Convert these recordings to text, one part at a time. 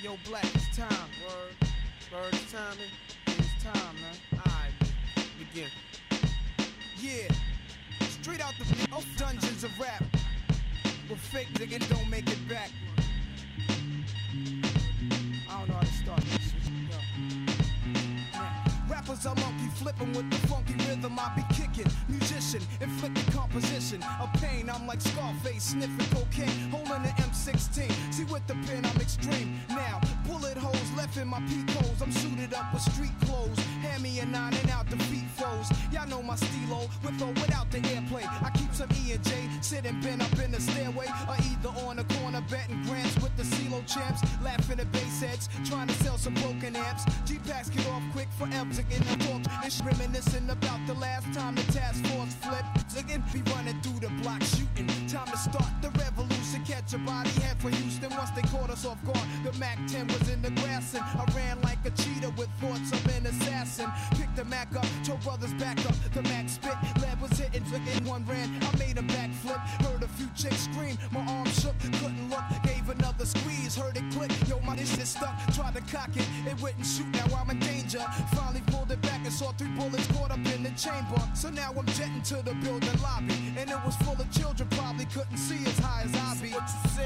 Yo, Black, it's time. Word. Word, man. It's time, man. Alright, begin. Yeah. Straight out the off dungeons of rap. With fake nigga don't make it back. Rappers are monkey flipping with the funky rhythm I be kicking. Musician, inflicting composition of pain. I'm like Scarface, sniffing cocaine, holding an M16. See with the pen, I'm extreme. Now, bullet holes left in my holes. I'm suited up with street clothes. Hand me a nine and out defeat foes. Y'all know my stilo, with or without the airplay. I keep some E and J, sitting bent up in the stairway, or either on the corner betting grants with the CeeLo champs, laughing at bass heads, trying to sell some broken amps. G packs get off quick for M's in the talk, and reminiscing about the last time the task force flipped. Again, be running through the block shooting. Time to start the revolution, a body head for Houston. Once they caught us off guard, the Mac 10 was in the grass, and I ran like a cheetah with thoughts of an assassin. Picked the Mac up, told brothers back up. The Mac spit, lead was hitting, in one ran. I made a backflip, heard a few chicks scream. My arm shook, couldn't look, gave another squeeze, heard it click. Yo, my this shit stuck, tried to cock it, it wouldn't shoot. Now I'm in danger. Finally pulled it back and saw three bullets caught up in the chamber. So now I'm jetting to the building lobby, and it was full of children, probably couldn't see as high as I be.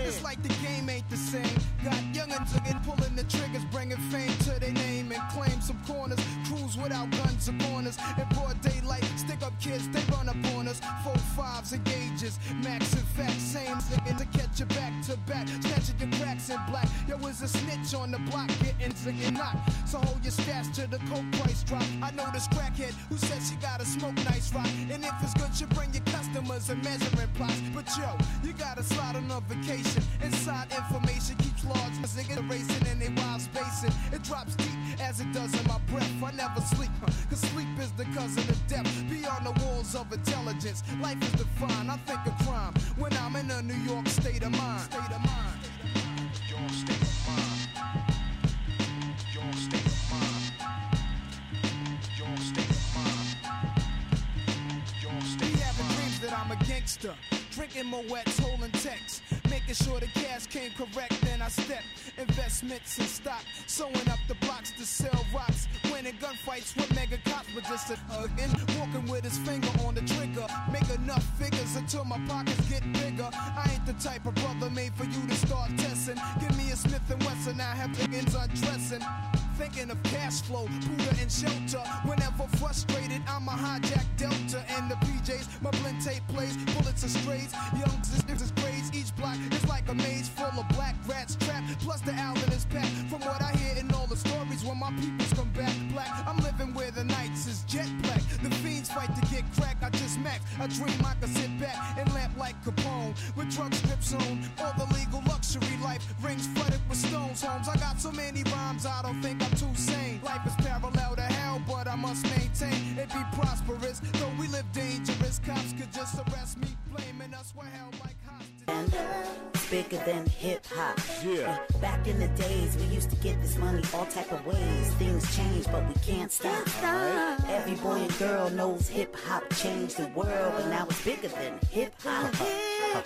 It's like the game ain't the same. Got youngins again pulling the triggers, bringing fame to their name and claim some corners. Crews without guns or corners. In broad daylight, stick up kids, they run up on us. Four fives and gauges, max and fact, same thing to catch you back to back. Snatching your cracks in black. Yo, was a snitch on the block, getting get knocked. So hold your stash to the coke price I know this crackhead who said she gotta smoke nice rock. And if it's good, you bring your customers and measuring plots. But yo, you gotta slide on a vacation. Inside information keeps large. Niggas racing and they wild spacing. It drops deep as it does in my breath. I never sleep, huh, cause sleep is the cousin of death. Beyond the walls of intelligence, life is defined. I think of crime when I'm in a New York state of mind. State of mind. A gangster. Drinking Moet's, holding texts. Making sure the cash came correct, then I step. Investments in stock. Sewing up the blocks to sell rocks. Winning gunfights with mega cops, but just a again. Walking with his finger on the trigger. Make enough figures until my pockets get bigger. I ain't the type of brother made for you to start testing. Give me a Smith and Wesson, I have begins undressing. Thinking of cash flow, Buddha and shelter. Whenever frustrated, I'm a hijack Delta and the PJs. My blend tape plays, bullets are strays. Young sisters grades. Each block is like a maze full of black rats trapped. Plus the album is packed. From what I hear in all the stories, when my peoples come back black, I'm living where the nights is jet black. Fight to get crack. I just max. I dream I can sit back and lamp like Capone with drug strips on. All the legal luxury life rings flooded with stones. Homes. I got so many rhymes. I don't think I'm too sane. Life is parallel to hell, but I must maintain it be prosperous. Though we live dangerous, cops could just arrest me, blaming us. We're held like hostages. It's bigger than hip hop. Yeah. Back in the days, we used to get this money all type of ways. Things change, but we can't stop. Every boy and girl knows hip hop changed the world, but now it's bigger than hip hop.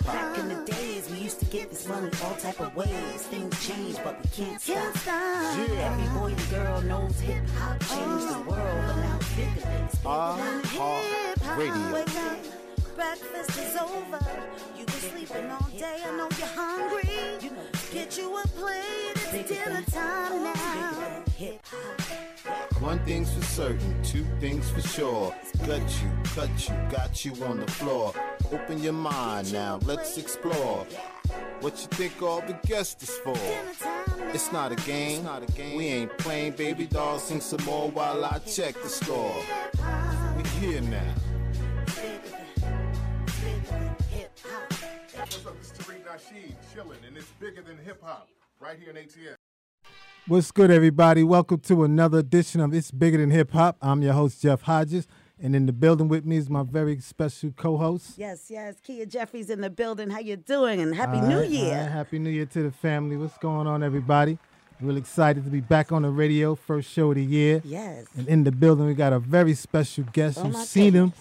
Back in the days, we used to get this money all type of ways. Things change, but we can't stop. Yeah. Every boy and girl knows hip hop changed the world, it's Uh, than uh, radio. Wake up, breakfast is over. You've been sleeping all day. I know you're hungry. Get you a plate. It's dinner time now. One thing's for certain, two things for sure. Cut you, cut you, got you on the floor. Open your mind now, let's explore. What you think all the guests is for? It's not a game, not a game, we ain't playing. Baby doll, sing some more while I check the score. Uh-huh. We here now. This is Tariq Nasheed, chilling, and it's bigger than hip hop, right here in ATL. What's good, everybody? Welcome to another edition of It's Bigger Than Hip Hop. I'm your host, Jeff Hodges, and in the building with me is my very special co-host. Yes, yes. Kia Jeffries in the building. How you doing? And happy All New Year. all right. Happy New Year to the family. What's going on, everybody? Real excited to be back on the radio, first show of the year. Yes. And in the building, we got a very special guest. Oh, You've my seen him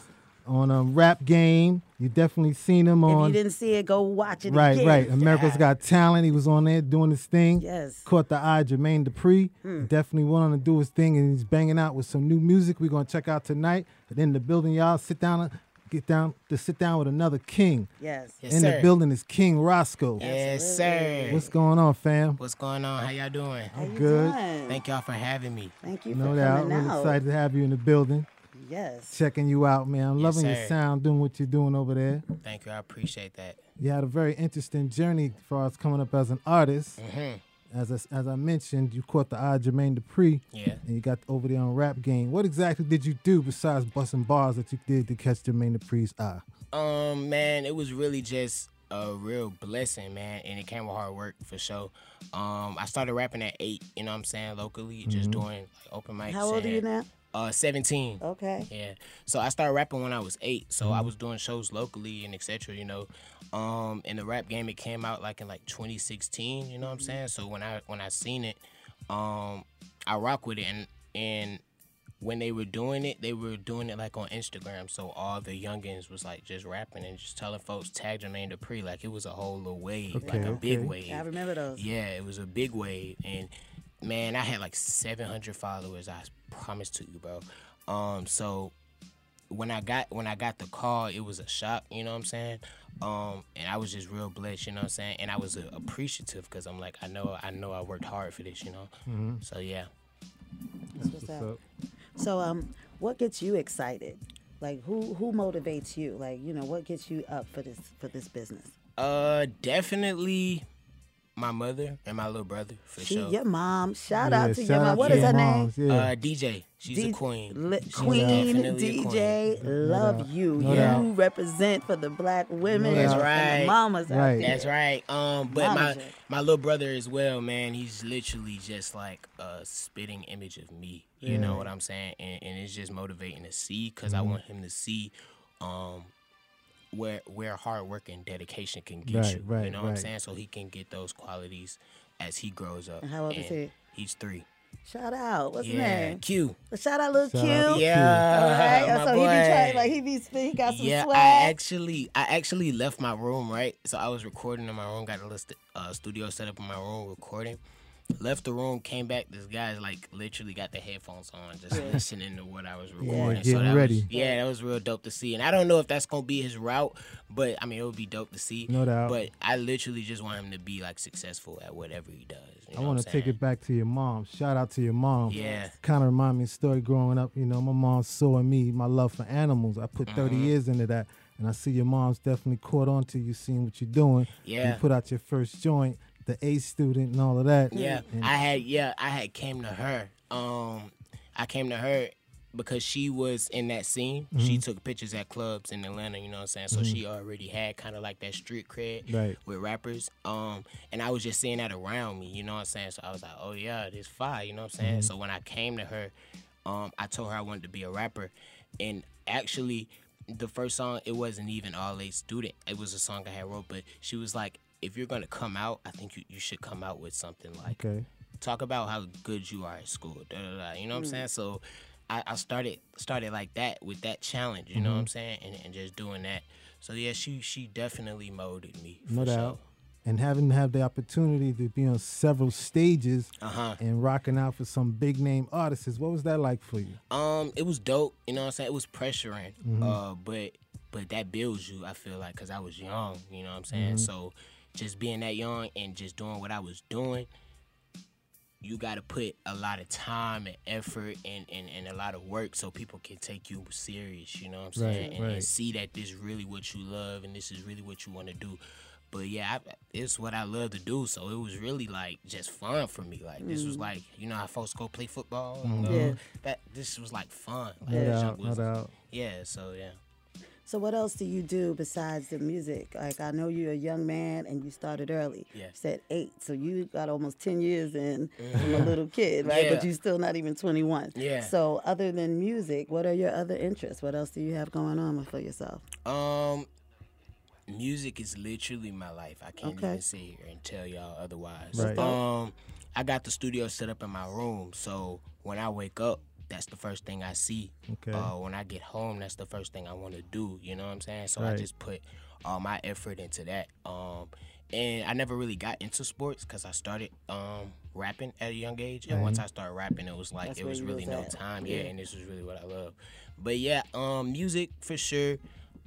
on a Rap Game. You definitely seen him on. If you didn't see it, go watch it Right, again. right. America's Got Talent. He was on there doing his thing. Yes. Hmm. Caught the eye, Jermaine Dupri. He definitely went on to do his thing, and he's banging out with some new music we're gonna check out tonight. And in the building, y'all sit down, get down to sit down with another king. Yes. Yes, in sir. the building is King Roscoe. Yes, sir. What's going on, fam? What's going on? How y'all doing? How you good. doing? Thank y'all for having me. Thank you No for doubt. coming We're out. excited to have you in the building, Yes. checking you out, man. I'm Yes, loving your sound, doing what you're doing over there. Thank you. I appreciate that. You had a very interesting journey for us coming up as an artist. hmm As I, as I mentioned, you caught the eye of Jermaine Dupri, Yeah. and you got over there on Rap Game. What exactly did you do besides busting bars that you did to catch Jermaine Dupri's eye? Um, man, it was really just a real blessing, man, and it came with hard work for sure. Um, I started rapping at eight, you know what I'm saying, locally, just doing like, open mics. How old are you and- now? Uh, 17. Okay. Yeah. So I started rapping when I was eight. So I was doing shows locally and etc. You know, um, in the rap game, it came out like in like 2016. You know what I'm saying? So when I when I seen it, um, I rock with it, and and when they were doing it, they were doing it like on Instagram. So all the youngins was like just rapping and just telling folks tag Jermaine Dupri like it was a whole little wave, Okay, like a big okay. wave. I remember those. Yeah, it was a big wave, and man, I had like 700 followers. I promise to you, bro. Um, so when I got when I got the call, it was a shock. You know what I'm saying? Um, and I was just real blessed. You know what I'm saying? And I was uh, appreciative because I'm like, I know, I know, I worked hard for this. You know? So yeah. That's what's up. So, um, what gets you excited? Like, who who motivates you? Like, you know, what gets you up for this for this business? Uh, definitely my mother and my little brother for She, sure. your mom. Shout Yeah, out to shout your mom. What to is your her moms, name? Yeah. Uh, DJ, she's D- a queen. Li- She's queen definitely a queen. DJ, love you. No you doubt. represent for the black women. That's and the right. mamas out Right. there. That's right. Um, but Mama my J. my little brother as well, man. He's literally just like a spitting image of me. You know what I'm saying? And, and it's just motivating to see because Mm-hmm. I want him to see, um, where where hard work and dedication can get Right, you. right, you know what I'm saying? So he can get those qualities as he grows up. And how old is he? He's three. Shout out. What's his yeah, name? Q. Shout out, little Shout Q. out to Yeah, All right. my so he be trying like he be he got some yeah, swag. I actually, I actually left my room right. So I was recording in my room, got a little st- uh, studio set up in my room, recording. Left the room, came back. This guy's like literally got the headphones on, just listening to what I was recording. getting that ready. Was, yeah, that was real dope to see. And I don't know if that's gonna be his route, but I mean, it would be dope to see. No doubt. But I literally just want him to be like successful at whatever he does. You I want to take it back to your mom. Shout out to your mom. Yeah. Kind of remind me of a story growing up. You know, my mom saw in me my love for animals. I put 30 Mm-hmm. years into that. And I see your mom's definitely caught on to you, seeing what you're doing. Yeah. You put out your first joint, the A student and all of that. Yeah, And- I had yeah, I had came to her. Um, I came to her because she was in that scene. Mm-hmm. She took pictures at clubs in Atlanta. You know what I'm saying? So she already had kind of like that street cred Right. with rappers. Um, and I was just seeing that around me. You know what I'm saying? So I was like, oh yeah, this fire. You know what I'm saying? So when I came to her, um, I told her I wanted to be a rapper, and actually. The first song, it wasn't even all A student. It was a song I had wrote, but she was like, if you're gonna come out, I think you, you should come out with something like Okay. talk about how good you are at school. Da, da, da, you know what I'm Mm. saying? So I, I started started like that with that challenge. You know Mm-hmm. what I'm saying? And, and just doing that. So yeah, she she definitely molded me. For No sure. doubt. And having have the opportunity to be on several stages Uh huh. and rocking out for some big name artists, what was that like for you? Um, it was dope. You know what I'm saying? It was pressuring. Mm-hmm. Uh, but but that builds you. I feel like because I was young. You know what I'm saying? Mm-hmm. So just being that young and just doing what I was doing. You got to put a lot of time and effort and, and, and a lot of work so people can take you serious, you know what I'm Right, saying? And, right. and see that this really what you love and this is really what you want to do. But yeah, I, it's what I love to do. So it was really like just fun for me. Like this was mm. like you know how folks go play football. and go- Yeah. That this was like fun. Like. No this doubt, no was- doubt. Yeah. So yeah. So what else do you do besides the music? Like I know you're a young man and you started early. Yeah. You said eight, so you got almost ten years in from a little kid, right? Yeah. But Mm-hmm. You're still not even twenty one. Yeah. So other than music, what are your other interests? What else do you have going on for yourself? Um, music is literally my life. I can't Okay. even sit here and tell y'all otherwise. Right. Um, I got the studio set up in my room, so when I wake up, that's the first thing I see. Okay. Uh, when I get home, that's the first thing I want to do. You know what I'm saying? So I just put all my effort into that. Um, and I never really got into sports because I started um, rapping at a young age. And once I started rapping, it was like That's it was really was no at. time. Yeah, and this was really what I love. But yeah, um, music for sure.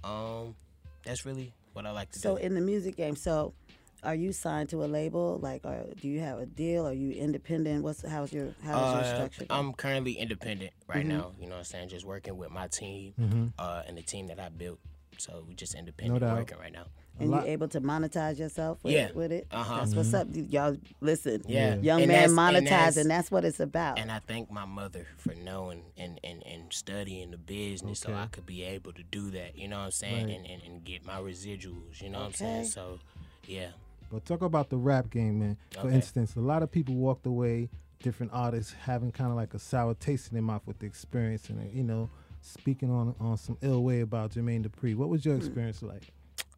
Um, that's really what I like to So do. So in the music game, so are you signed to a label? Like, or do you have a deal? Are you independent? What's how's your how's your Uh, structure? I'm currently independent right Mm-hmm. now. You know what I'm saying? Just working with my team uh, and the team that I built. So we just independent doubt. working right now. and lot- you able to monetize yourself with, Yeah. with it? Uh-huh. That's what's up, y'all. Listen, Yeah. young And man that's- and monetizing. that's- That's, what it's about. And I thank my mother for knowing and, and, and studying the business so I could be able to do that. You know what I'm saying? Right. And, and, and get my residuals. You know what I'm saying? So, yeah. But talk about the rap game, man. For instance, a lot of people walked away, different artists having kind of like a sour taste in their mouth with the experience, and you know, speaking on on some ill way about Jermaine Dupri. What was your experience like?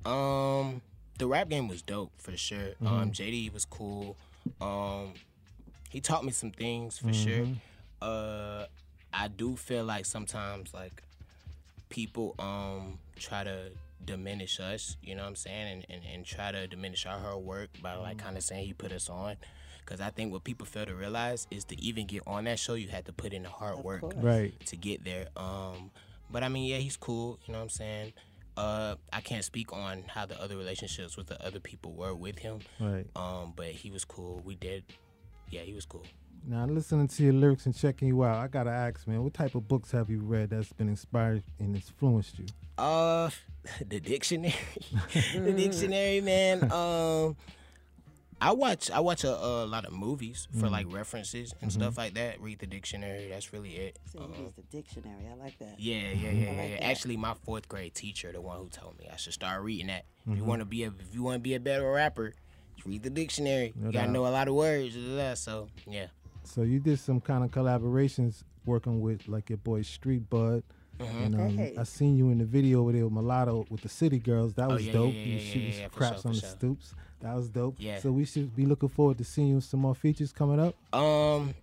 Um, the rap game was dope for sure. Um, JD was cool. Um, he taught me some things for sure. Uh, I do feel like sometimes like people um try to diminish us. You know what I'm saying, and and, and try to diminish our hard work by like kind of saying he put us on. Cause I think what people fail to realize is to even get on that show, you had to put in the hard work Right. to get there. Um, but I mean, yeah, he's cool. You know what I'm saying? Uh, I can't speak on how the other relationships with the other people were with him. Right. Um, but he was cool. We did. Yeah, he was cool. Now, listening to your lyrics and checking you out, I gotta ask, man, what type of books have you read that's been inspired and influenced you? Uh, the dictionary, the dictionary, man. Um, I watch I watch a, a lot of movies for like references and stuff like that. Read the dictionary. That's really it. so you Um, use the dictionary. I like that. Yeah, yeah, yeah, yeah. like yeah. that. Actually, my fourth grade teacher, the one who told me I should start reading that. If Mm-hmm. you want to be a, if you want to be a better rapper, read the dictionary. No you gotta doubt. know a lot of words. blah, blah, blah. So yeah, So you did some kind of collaborations working with like your boy Street Bud. Mm-hmm. And um, Hey. I seen you in the video with with Mulatto with the City Girls. That Oh, was yeah, dope. yeah, you yeah, shooting yeah, yeah, craps sure, on the sure. stoops. That was dope. Yeah. So we should be looking forward to seeing you in some more features coming up. Um,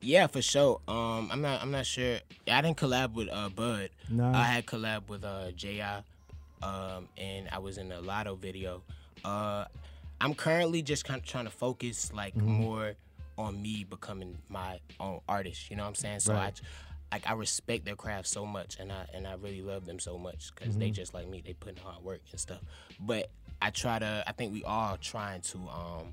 yeah, for sure. Um, I'm not, I'm not sure. I didn't collab with uh Bud. Nah. I had collab with uh Ji, um, and I was in a Lotto video. Uh, I'm currently just kind of trying to focus like Mm-hmm. more on me becoming my own artist. You know what I'm saying? So Right. I, like, I respect their craft so much, and I and I really love them so much because Mm-hmm. they just like me. They put in hard work and stuff. But I try to. I think we all trying to um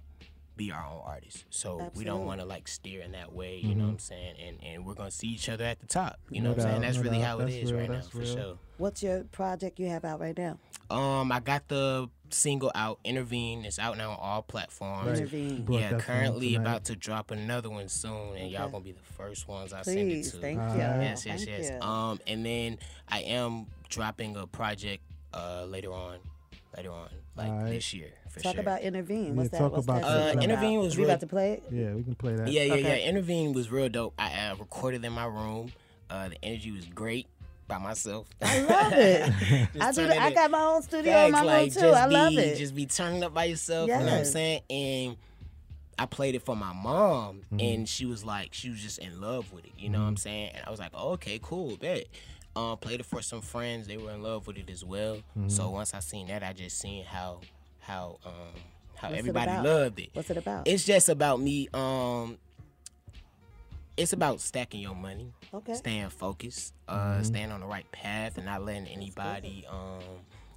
be our own artists. So we don't want to like steer in that way. You know what I'm saying? And and we're gonna see each other at the top. You know Mm-hmm. No what I'm saying? That's no really doubt. how it That's is real, right now that's for sure. What's your project you have out right now? Um, I got the single out, Intervene. It's out now on all platforms. Right. Intervene. Yeah, that for him currently about to drop another one soon, and y'all gonna be the first ones I send it to. thank you. Yes, yes, Thank yes. you. Um, and then I am dropping a project uh later on, later on, like Alright. this year for Talk sure. about Intervene. What's Yeah, that? talk What's about that that. Uh, Intervene about? was We real- about to play it? Yeah, we can play that. Yeah, yeah, Okay. yeah. Intervene was real dope. I uh, recorded in my room. Uh, the energy was great by myself. I love it. I do. turning I got my own studio in my Facts, room too. just I love it. Just be turning up by yourself. You know what I'm saying? And I played it for my mom, and she was like, she was just in love with it. You know what I'm saying? And I was like, oh, okay, cool, bet. Um, played it for some friends. They were in love with it as well. So once I seen that, I just seen how how um how What's everybody about? loved it. What's it about? It's just about me. Um, it's about stacking your money, Okay. staying focused, uh, staying on the right path, and not letting anybody um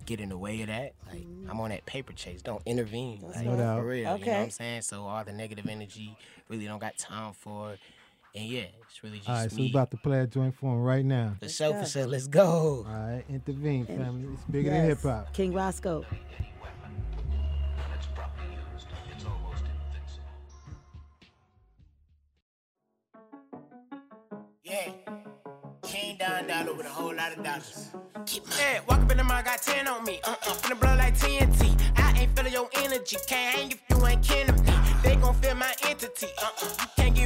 get in the way of that. Like I'm on that paper chase. Don't intervene. Like, No doubt. for real. You know what I'm saying? So all the negative energy really don't got time for. it. And yeah, it's really just All right, so me. we about to play a joint for him right now. The sure, go. for sure. Let's go. All right, intervene, family. It's bigger than hip hop. King Roscoe. Yeah. King down dollar with a whole lot of dollars. Keep my head, walk up in the mall, got 10 on me. Uh uh, finna blow like TNT. I ain't feeling your energy. Can't hang if you ain't kin to me. They gon' feel my entity. Uh uh, you can't get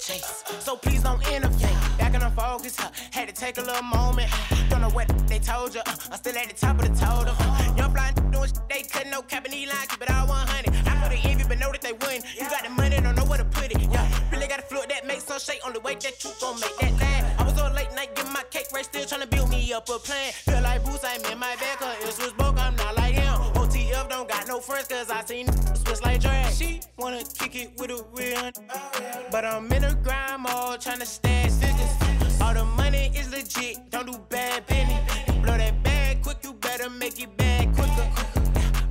chase. So please don't interfere. Back in the focus, huh? Had to take a little moment. Don't know what they told you. Uh, I'm still at the top of the totem. Young fly doing shit they couldn't know. Cap and line, keep it all 100. I know they envy, but know that they wouldn't. You got the money, don't know where to put it. Yeah, really got a float that makes some shake. Only way that you gon' make that last. I was on late night, getting my cake right, still tryna build me up a plan. Feel like Bruce, I'm in my back, cause it was broke, I'm not like him. OTF don't got no friends, cause I seen. She wanna kick it with a real, but I'm in a grind mode, tryna stash figures. All the money is legit, don't do bad business. Blow that bag quick, you better make it bad quicker.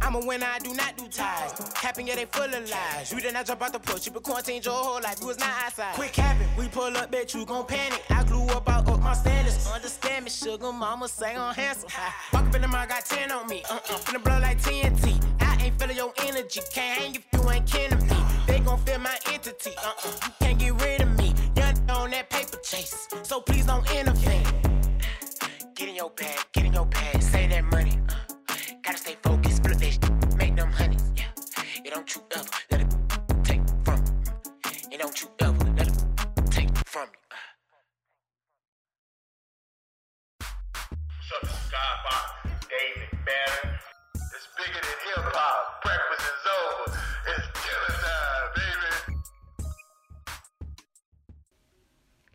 I'm a winner, I do not ties. Capping, yeah, they full of lies. You did not jump out the porch, you been quarantined your whole life, you was not outside. Quick capping, we pull up, bitch, you gon' panic. I grew up, I up my standards. Understand me, sugar mama, say I'm handsome. Walk up in the mall, got 10 on me. Uh uh, finna blow like TNT. I ain't feeling your energy, can't hang if you ain't kin me. They gon' feel my entity. Uh uh, you can't get rid of me. Young on that paper chase, so please don't intervene. Get in your bag, get in your bag, save that money. Uh, gotta stay focused, it don't you ever let it take from me. It don't you ever let it take from me. What's up, this is Godfather, David Banner. It's bigger than hip hop. Breakfast is over. It's dinner time, baby.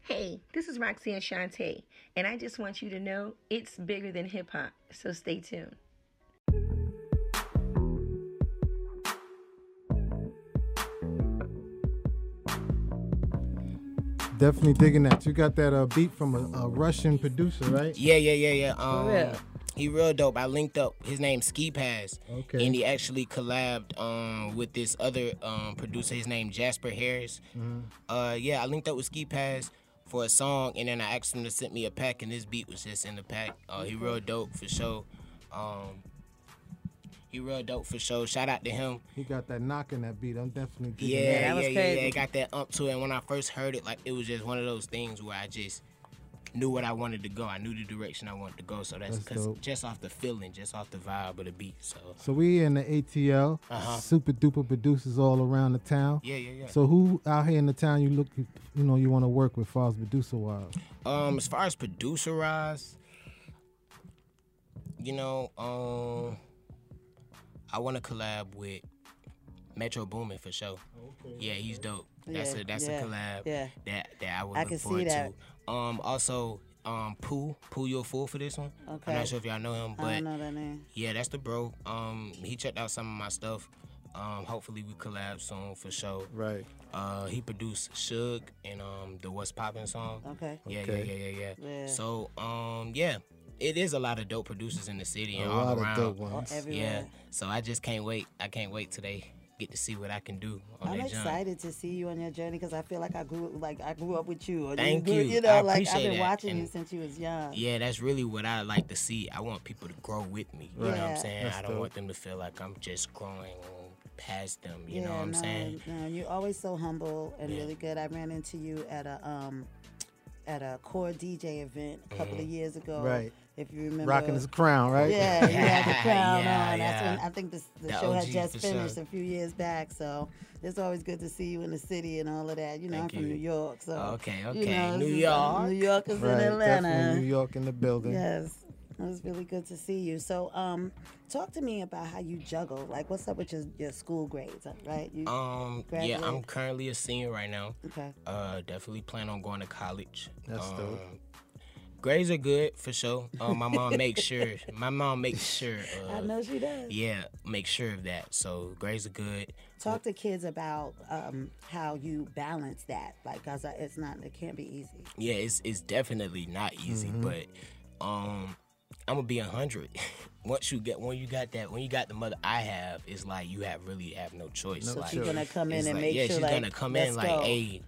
Hey, this is Roxanne Shante, and I just want you to know it's bigger than hip hop, so stay tuned. Definitely digging that. You got that uh, beat from a, a Russian producer, right? Yeah, yeah, yeah, yeah. Um, real? he real dope. I linked up. His name Ski Pass. Okay. And he actually collabed um with this other um producer. His name Jasper Harris. Mm-hmm. Uh, yeah, I linked up with Ski Pass for a song, and then I asked him to send me a pack, and this beat was just in the pack. Uh, he real dope for sure. Um, he real dope for sure. Shout out to him. He got that knock in that beat. I'm definitely digging Yeah, that. yeah, was yeah, yeah. got that ump to it. And when I first heard it, like it was just one of those things where I just knew what I wanted to go. I knew the direction I wanted to go. So that's That's because just off the feeling, just off the vibe of the beat. So So we in the ATL, Uh-huh. super duper producers all around the town. yeah, yeah, yeah. So who out here in the town you look, you know, you want to work with, far as producer wise? Um, as far as producer wise, you know, um, I want to collab with Metro Boomin for sure. Yeah, he's dope. That's Yeah, a that's yeah, a collab yeah. that that I would I look can see forward that. to. Um, also, um, Pooh, Pooh, you're a fool for this one. I'm not sure if y'all know him, I but don't know that name. yeah, that's the bro. Um, he checked out some of my stuff. Um, hopefully we collab soon for sure. Right. Uh, he produced Suge and um the What's Poppin' song. Okay. Yeah, Okay. yeah, yeah, yeah, yeah. Yeah. So, um, yeah, it is a lot of dope producers in the city A and all lot around. of dope ones. Yeah. So I just can't wait. I can't wait till they get to see what I can do on I'm that joint. excited to see you on your journey because I feel like I grew like I grew up with you. Or Thank grew- you. You know, I like I've been that. watching you since you was young. Yeah, that's really what I like to see. I want people to grow with me. You know what I'm saying? That's I don't dope. want them to feel like I'm just growing past them. You yeah, know what I'm no, saying? no, you're always so humble and Yeah. really good. I ran into you at a um at a core DJ event a couple Mm-hmm. of years ago. Right. If you remember. Rocking his crown, right? Yeah, you had the crown Yeah, on. That's when. I think this, the, The show had just finished sure. a few years back. So it's always good to see you in the city and all of that. You know, Thank I'm from. New York, so Okay, you okay. know, New this York. New York is Right. in Atlanta. New York in the building. Yes. It was really good to see you. So, um, talk to me about how you juggle. Like, what's up with your, your school grades, right? You, Um, yeah, I'm currently a senior right now. okay. Uh, definitely plan on going to college. That's um, dope. Grades are good for sure. Um, my mom makes sure. My mom makes sure. Uh, I know she does. Yeah, make sure of that. So grades are good. Talk to kids about um, how you balance that. Like, cause it's not, it can't be easy. Yeah, it's it's definitely not easy, Mm-hmm. but um, I'm gonna be a hundred. Once you get when you got that when you got the mother I have, it's like you have really have no choice. No like, She's gonna come in it's and like, make yeah, sure, she's like, gonna come in let's like, go. hey,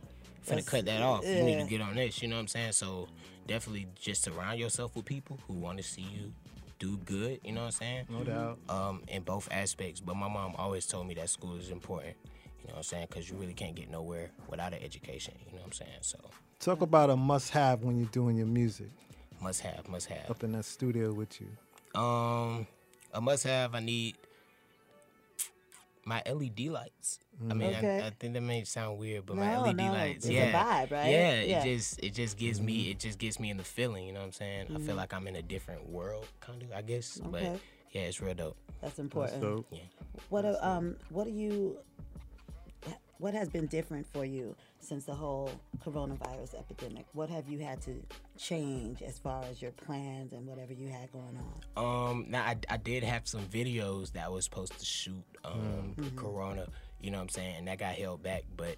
finna Let's- cut that off. You need to get on this. You know what I'm saying? So definitely just surround yourself with people who want to see you do good. You know what I'm saying? No doubt. Um, in both aspects. But my mom always told me that school is important. You know what I'm saying? Because you really can't get nowhere without an education. You know what I'm saying? So Talk about a must have when you're doing your music must have, must have. up in that studio with you. Um, a must have. I need my LED lights. I mean, Okay. I, I think that may sound weird, but my LED no, lights, it's a yeah, vibe, right? Yeah, Yeah. it just it just gives me it just gets me in the feeling. You know what I'm saying? I feel like I'm in a different world, kind of. I guess, but yeah, it's real dope. That's That's important. dope. Yeah. What do, um what do you what has been different for you since the whole coronavirus epidemic? What have you had to change as far as your plans and whatever you had going on? Um, now I, I did have some videos that I was supposed to shoot um Mm-hmm. Corona, you know what I'm saying, and that got held back, but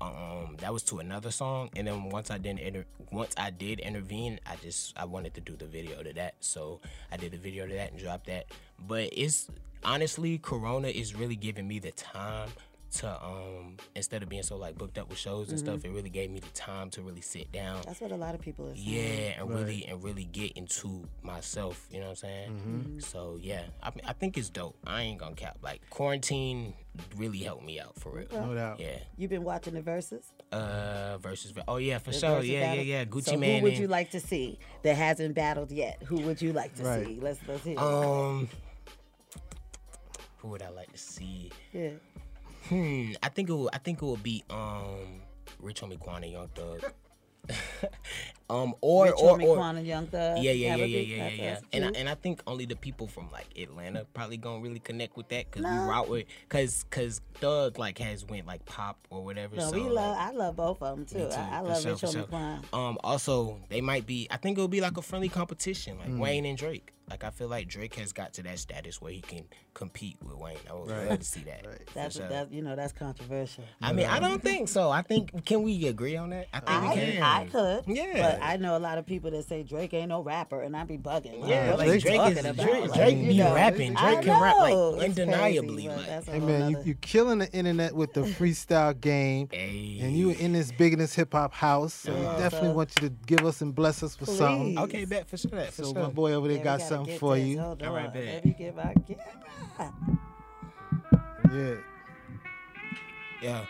um that was to another song and then once I didn't inter- once I did intervene, I just I wanted to do the video to that. So I did the video to that and dropped that. But it's honestly Corona is really giving me the time to um instead of being so like booked up with shows and stuff, it really gave me the time to really sit down That's what a lot of people are saying. yeah, and really and really get into myself. You know what I'm saying? Mm-hmm. So yeah, I, I think it's dope. I ain't gonna cap. Like quarantine really helped me out for real. No doubt. Yeah. You've been watching the Verzuz? Uh, Verzuz oh yeah for The sure. Yeah yeah battle? yeah. Gucci so Man. Who would and- you like to see that hasn't battled yet? Who would you like to Right. see? Let's let's hear. Um. Who would I like to see? yeah. Hmm. I think it will. I think it will be um. Rich Homie Quan and Young Thug. um. Or Rich or Homie or. Quan and Young Thug. Yeah, yeah, yeah, yeah, yeah, yeah, yeah. And I, and I think only the people from like Atlanta probably gonna really connect with that because we route with because because Thug like has went like pop or whatever. No, so, we like, love. I love both of them too. too, I, I love sure, Rich Homie sure. Quan. Um. Also, they might be. I think it'll be like a friendly competition, Mm. like Wayne and Drake. Like I feel like Drake has got to that status where he can compete with Wayne. I would love to see that. for That's sure. that. You know, that's controversial. I mean, I don't think so. I think can we agree on that? I think we I, can. I could. Yeah. But I know a lot of people that say Drake ain't no rapper, and I be bugging. Like, Yeah, what like you Drake is about? Drake, Like, Drake you be know, rapping. Drake can rap like it's undeniably. crazy, like, Hey man, you nother- you killing the internet with the freestyle game, Hey. and you in this big in this hip hop house. So we definitely so- want you to give us and bless us with something. Okay, bet for sure. That for So sure. my boy over there Yeah, we got gotta something for this. you. Hold All right, on. bet. Let me get my camera. Yeah. Yeah.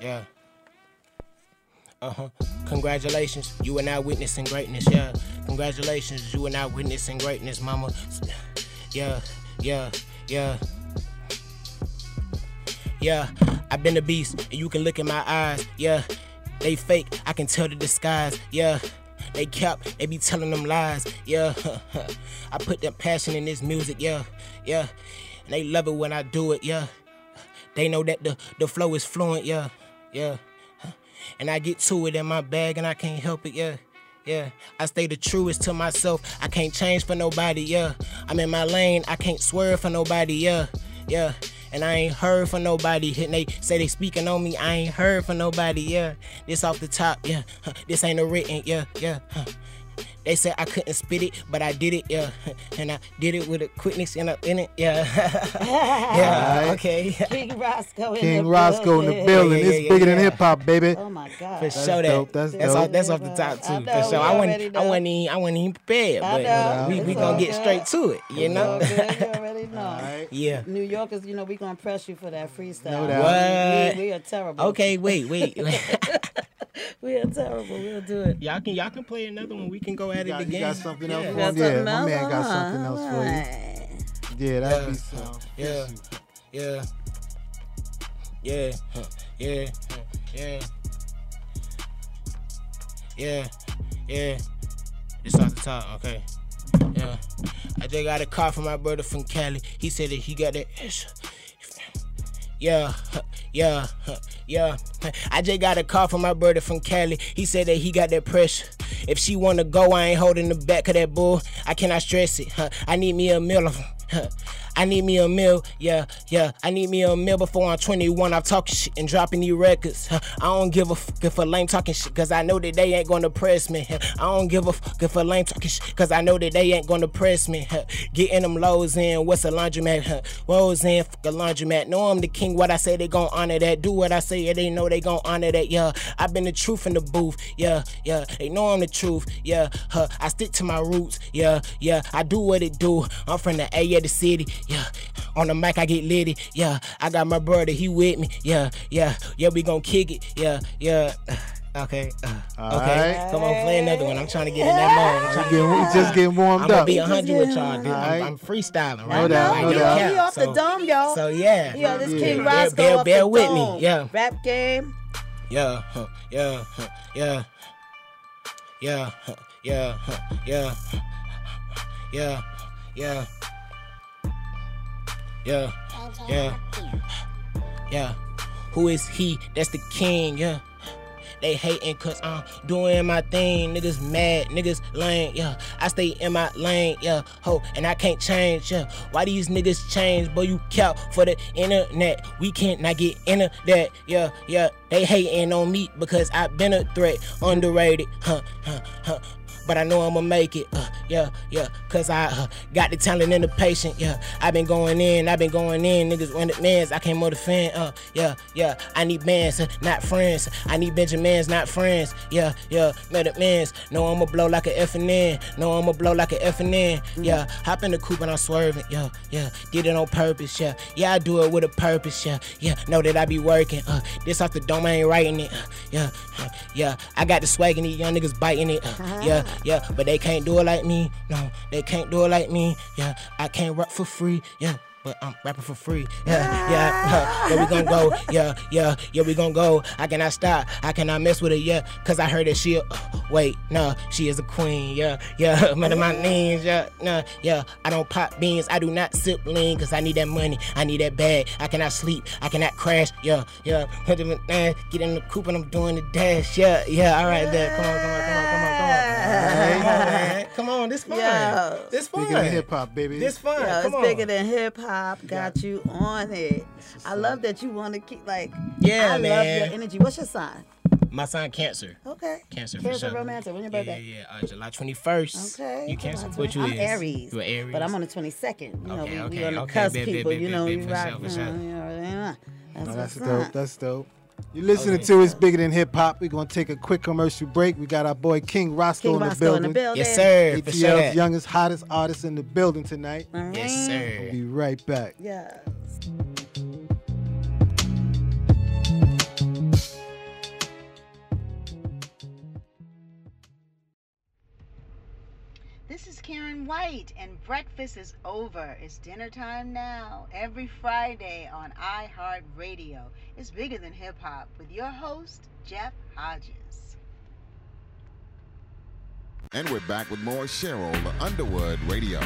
Yeah. Uh huh. Congratulations, you are now witnessing greatness. Yeah. Congratulations, you are now witnessing greatness, mama. Yeah. Yeah. Yeah. Yeah, I've been a beast, and you can look in my eyes. Yeah, they fake, I can tell the disguise. Yeah, they cap, they be telling them lies. Yeah, I put that passion in this music. Yeah, yeah, and they love it when I do it. Yeah, they know that the the flow is fluent. Yeah, yeah, and I get to it in my bag, and I can't help it. Yeah. Yeah, I stay the truest to myself. I can't change for nobody. Yeah, I'm in my lane. I can't swerve for nobody. Yeah, yeah. And I ain't heard from nobody. And they say they speaking on me. I ain't heard from nobody. Yeah, this off the top. Yeah, huh. this ain't a written. Yeah, yeah. huh. They said I couldn't spit it, but I did it. Yeah, and I did it with a quickness and a in it. Yeah, yeah. Alright. Okay. King Roscoe in King the Roscoe in the building. building. Yeah, yeah, it's yeah, bigger than hip hop, baby. Oh my God. For sure that. dope, that's That's, dope. off, that's off the top too. know, for sure. I wasn't. I wasn't. Even, I wasn't even prepared, I but know. we we gonna get straight to it. You It's know. all. You already know. Alright. yeah. New Yorkers, you know, we gonna press you for that freestyle. No doubt. What? We, we are terrible. Okay. Wait. Wait. We are terrible. We'll do it. y'all can y'all can play another one. We can go at You it got, you got something else Yeah. for Got him? Yeah, my man got Uh-huh. something else for you. Yeah, that'd be Yeah. Yeah. Yeah. Yeah. Yeah. Yeah. Yeah. Yeah. It's off the top, okay. Yeah. I just got a call from my brother from Cali. He said that he got that Yeah, yeah, yeah. I just got a call from my brother from Cali. He said that he got that pressure. If she wanna go, I ain't holding the back of that bull. I cannot stress it. I need me a meal of 'em, huh. I need me a meal, yeah, yeah. I need me a meal before I'm 21. I'm talking shit and dropping these records. I don't give a fuck if a lame talking shit, cause I know that they ain't gonna press me. I don't give a fuck if a lame talking shit, cause I know that they ain't gonna press me. Getting them lows in, what's a laundromat? Woes in, fuck a laundromat. Know I'm the king, what I say, they gon' honor that. Do what I say, yeah, they know they gon' honor that, yeah. I've been the truth in the booth, yeah, yeah. They know I'm the truth, yeah. Huh. I stick to my roots, yeah, yeah. I do what it do. I'm from the A of the city, yeah. On the mic, I get litty, yeah. I got my brother, he with me, yeah, yeah. Yeah, we gonna kick it, yeah, yeah. Okay, uh, okay. Alright. Come on, play another one. I'm trying to get in that mode. I'm trying to Getting- we just getting warmed I'm gonna be a hundred with y'all, dude. Alright. I'm, I'm freestyling, right? doubt, Like, no no doubt. cap. He off the dome, y'all. So yeah, Yo, this King Yeah. Roscoe Bear- off bear the with me, yeah. Rap game. yeah, huh, yeah, huh, yeah, yeah, huh, yeah, huh, yeah, yeah, yeah, yeah, yeah, yeah. Who is he? That's the king, yeah. They hating cause I'm doing my thing. Niggas mad, niggas lame, yeah. I stay in my lane, yeah. Ho, and I can't change, yeah. Why these niggas change? Boy, you count for the internet. We can't not get into that, yeah, yeah. They hating on me because i been a threat. Underrated, huh, huh, huh but I know I'ma make it. Uh, yeah, yeah, cause I uh, got the talent and the patience. Yeah, i been going in, i been going in. Niggas wanted mans, I can't more defend. Uh, yeah, yeah, I need bands, uh, not friends. I need Benjamins, not friends. Yeah, yeah, met made mans. No, I'ma blow like a FNN. No, I'ma blow like a FNN. Mm-hmm. Yeah, hop in the coupe and I'm swerving. Yeah, yeah, did it on purpose. Yeah, yeah, I do it with a purpose. Yeah, yeah, know that I be working. Uh, this off the dome, I ain't writing it. Uh, yeah, yeah, I got the swag and these young niggas biting it. Uh, yeah, yeah, but they can't do it like me. No, they can't do it like me. Yeah, I can't rap for free. Yeah, but I'm rapping for free. Yeah, yeah, yeah, we gonna go. Yeah, yeah, yeah, we gonna go. I cannot stop. I cannot mess with her. Yeah, cause I heard that she. Uh, wait, no, she is a queen. Yeah, yeah, man my names. Yeah, nah, yeah. I don't pop beans. I do not sip lean, cause I need that money. I need that bag. I cannot sleep. I cannot crash. Yeah, yeah. Get in the coop and I'm doing the dash. Yeah, yeah. All right, there. Come on, come on, come on, come on, come on. Come on, man. Come on, this fun. Yeah. This fun. Bigger than hip hop, baby. This fun. Yeah, Come it's on. bigger than hip hop. Got you on it. I love that you want to keep like. Yeah, I man. love your energy. What's your sign? My sign Cancer. Okay. Cancer for Cancer sure. romantic. When your Yeah, birthday? yeah, yeah. Uh, July 21st. Okay. You Cancer. July What you 20 is? I'm Aries. You a Aries. But I'm on the 22nd. You know, Okay, we, we okay, on the okay. cusp Bet, bet, people. bet, you bet, know, bet, we for rock. sure, for sure. know, yeah. That's, No, that's dope. That's dope. You're listening to It's Bigger Than Hip Hop. We're going to take a quick commercial break. We got our boy King Roscoe, King in, the Roscoe building. in the building. Yes, sir. For sure. Youngest, hottest artist in the building tonight. Yes, sir. Be right back. Yes. Karyn White, and breakfast is over. It's dinner time now. Every Friday on iHeartRadio. It's bigger than hip hop with your host, Jeff Hodges. And we're back with more Sheryl Underwood Radio.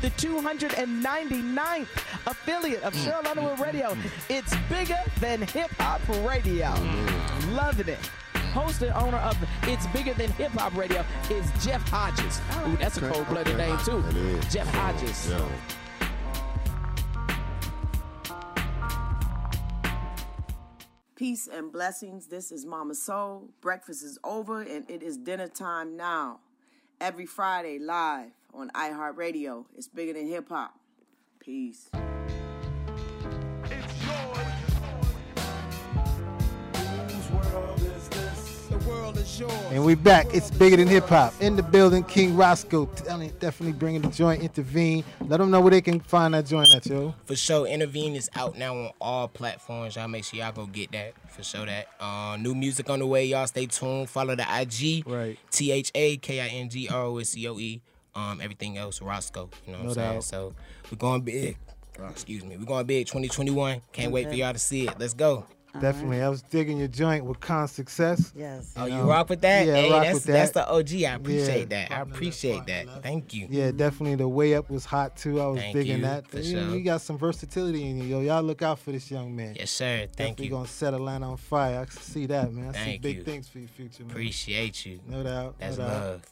the 299th affiliate of Sheryl Underwood Radio. It's bigger than hip hop radio. Mm-hmm. Loving it. Host and owner of It's Bigger Than Hip Hop Radio is Jeff Hodges. Ooh, oh, that's a cold blooded name, too. It is. Jeff Hodges. Yeah. Peace and blessings. This is Mama Soul. Breakfast is over and it is dinner time now. Every Friday live on iHeartRadio. It's bigger than hip hop. Peace. And we back. It's bigger than hip hop. In the building, King Roscoe. Definitely bringing the joint. Intervene. Let them know where they can find that joint at, yo. For sure, Intervene is out now on all platforms. Y'all make sure y'all go get that. For sure that. Uh, new music on the way. Y'all stay tuned. Follow the IG. Right. T H A K I N G R O S C O E. Um, everything else, Roscoe. You know what No I'm saying? doubt. So we're going big. Oh, excuse me. We're going big 2021. Can't wait for y'all to see it. Let's go. Definitely. I was digging your joint with Con Success. Yes. Oh, you know, rock with that? yeah, hey, rock that's, with that. that's the OG. I appreciate Yeah. that. I appreciate that. Thank you. Yeah, definitely. The way up was hot too. I was Thank digging you, that. for you, sure. you got some versatility in you, yo. Y'all look out for this young man. Yes, sir. Thank Definitely you. gonna set Atlanta on fire. I can see that, man. I see big you. things for your future, man. Appreciate you. No doubt. That's no doubt. love.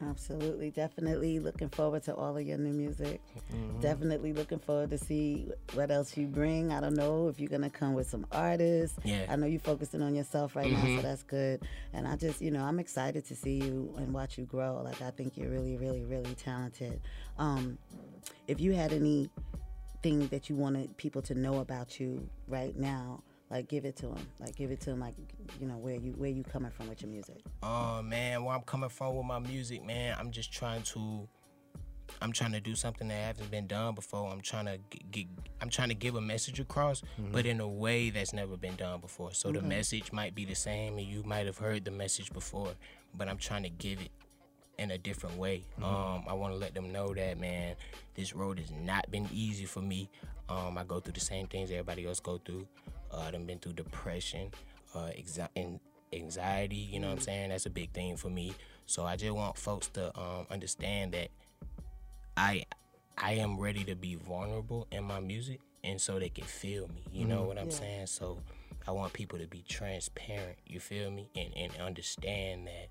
Absolutely, definitely looking forward to all of your new music. Mm-hmm. Definitely looking forward to see what else you bring. I don't know if you're gonna come with some artists. Yeah. I know you're focusing on yourself right now, Mhm. so that's good. And I just, you know, I'm excited to see you and watch you grow. Like I think you're really, really, really talented. Um, if you had anything that you wanted people to know about you right now, like give it to them. Like give it to them. Like you know where you where you coming from with your music. Oh man, where I'm coming from with my music, man, I'm just trying to I'm trying to do something that hasn't been done before. I'm trying to g- g- I'm trying to give a message across, but in a way that's never been done before. So the message might be the same and you might have heard the message before, but I'm trying to give it in a different way. Um, I want to let them know that man, this road has not been easy for me. Um, I go through the same things everybody else go through. Uh, I've been through depression, uh, exi- and anxiety. You know what I'm saying? That's a big thing for me. So I just want folks to um, understand that I I am ready to be vulnerable in my music and so they can feel me. You know Mhm. what I'm Yeah. saying? So I want people to be transparent. You feel me? And and understand that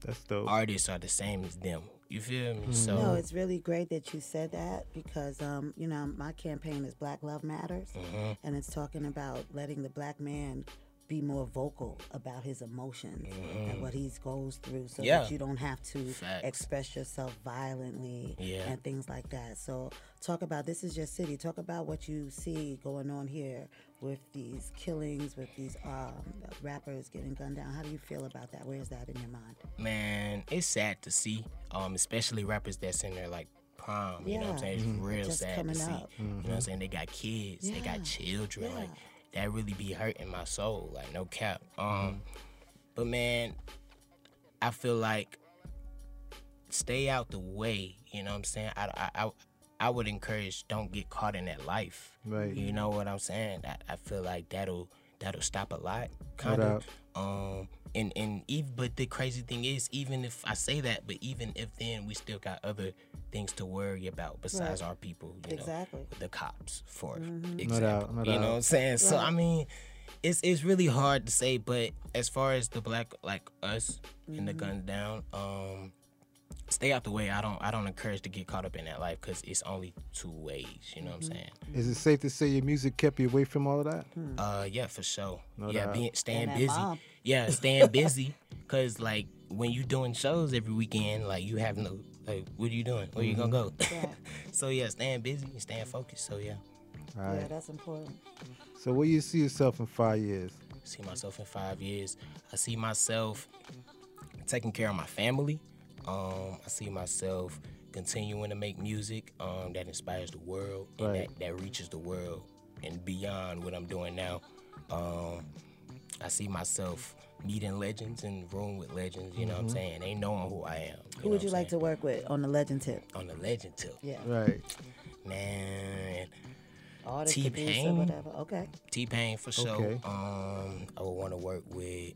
That's dope. artists are the same as them. You feel me? Mm-hmm. So no, it's really great that you said that because, um, you know, my campaign is Black Love Matters, Mhm. and it's talking about letting the black man be more vocal about his emotions Mhm. and what he goes through, so Yeah. that you don't have to Facts. express yourself violently Yeah. and things like that. So, talk about this is your city. Talk about what you see going on here with these killings, with these um, rappers getting gunned down. How do you feel about that? Where is that in your mind? man, it's sad to see. Um, especially rappers that's in their like prime. You know what I'm saying? It's Mhm. real Just sad to see. up. You know what I'm saying? They got kids, they got children. Yeah. Like that really be hurting my soul. Like no cap. Um, but man, I feel like stay out the way. You know what I'm saying? I I. I I would encourage don't get caught in that life. Right. You know what I'm saying? I, I feel like that'll that'll stop a lot. Kind of. Um and and even but the crazy thing is even if I say that, but even if then we still got other things to worry about besides Right. our people, you Exactly. know, the cops for Mhm. No doubt, no you know what I'm saying? So I mean it's it's really hard to say, but as far as the black like us and the Mhm. guns down, um stay out the way. I don't I don't encourage to get caught up in that life because it's only two ways. You know what Mm-hmm. I'm saying? Is it safe to say your music kept you away from all of that? Uh, yeah, for sure. No yeah, doubt. being staying And that busy. mob. Yeah, staying busy. Cause like when you doing shows every weekend, like you have no like, what are you doing? Where you gonna go? Yeah. so yeah, staying busy, and staying focused. So yeah, All Yeah, right. that's important. So where you see yourself in five years? see myself in five years. I see myself taking care of my family. Um, I see myself continuing to make music um, that inspires the world and Right. that, that reaches the world and beyond what I'm doing now. Um, I see myself meeting legends and room with legends. You know what I'm Mhm. saying? They knowing who I am. Who would you like to work with on the legend tip? on the legend tip? Yeah. Right. Man, Artist, T Pain. whatever. Okay. T Pain for sure. Okay. Um, I would want to work with.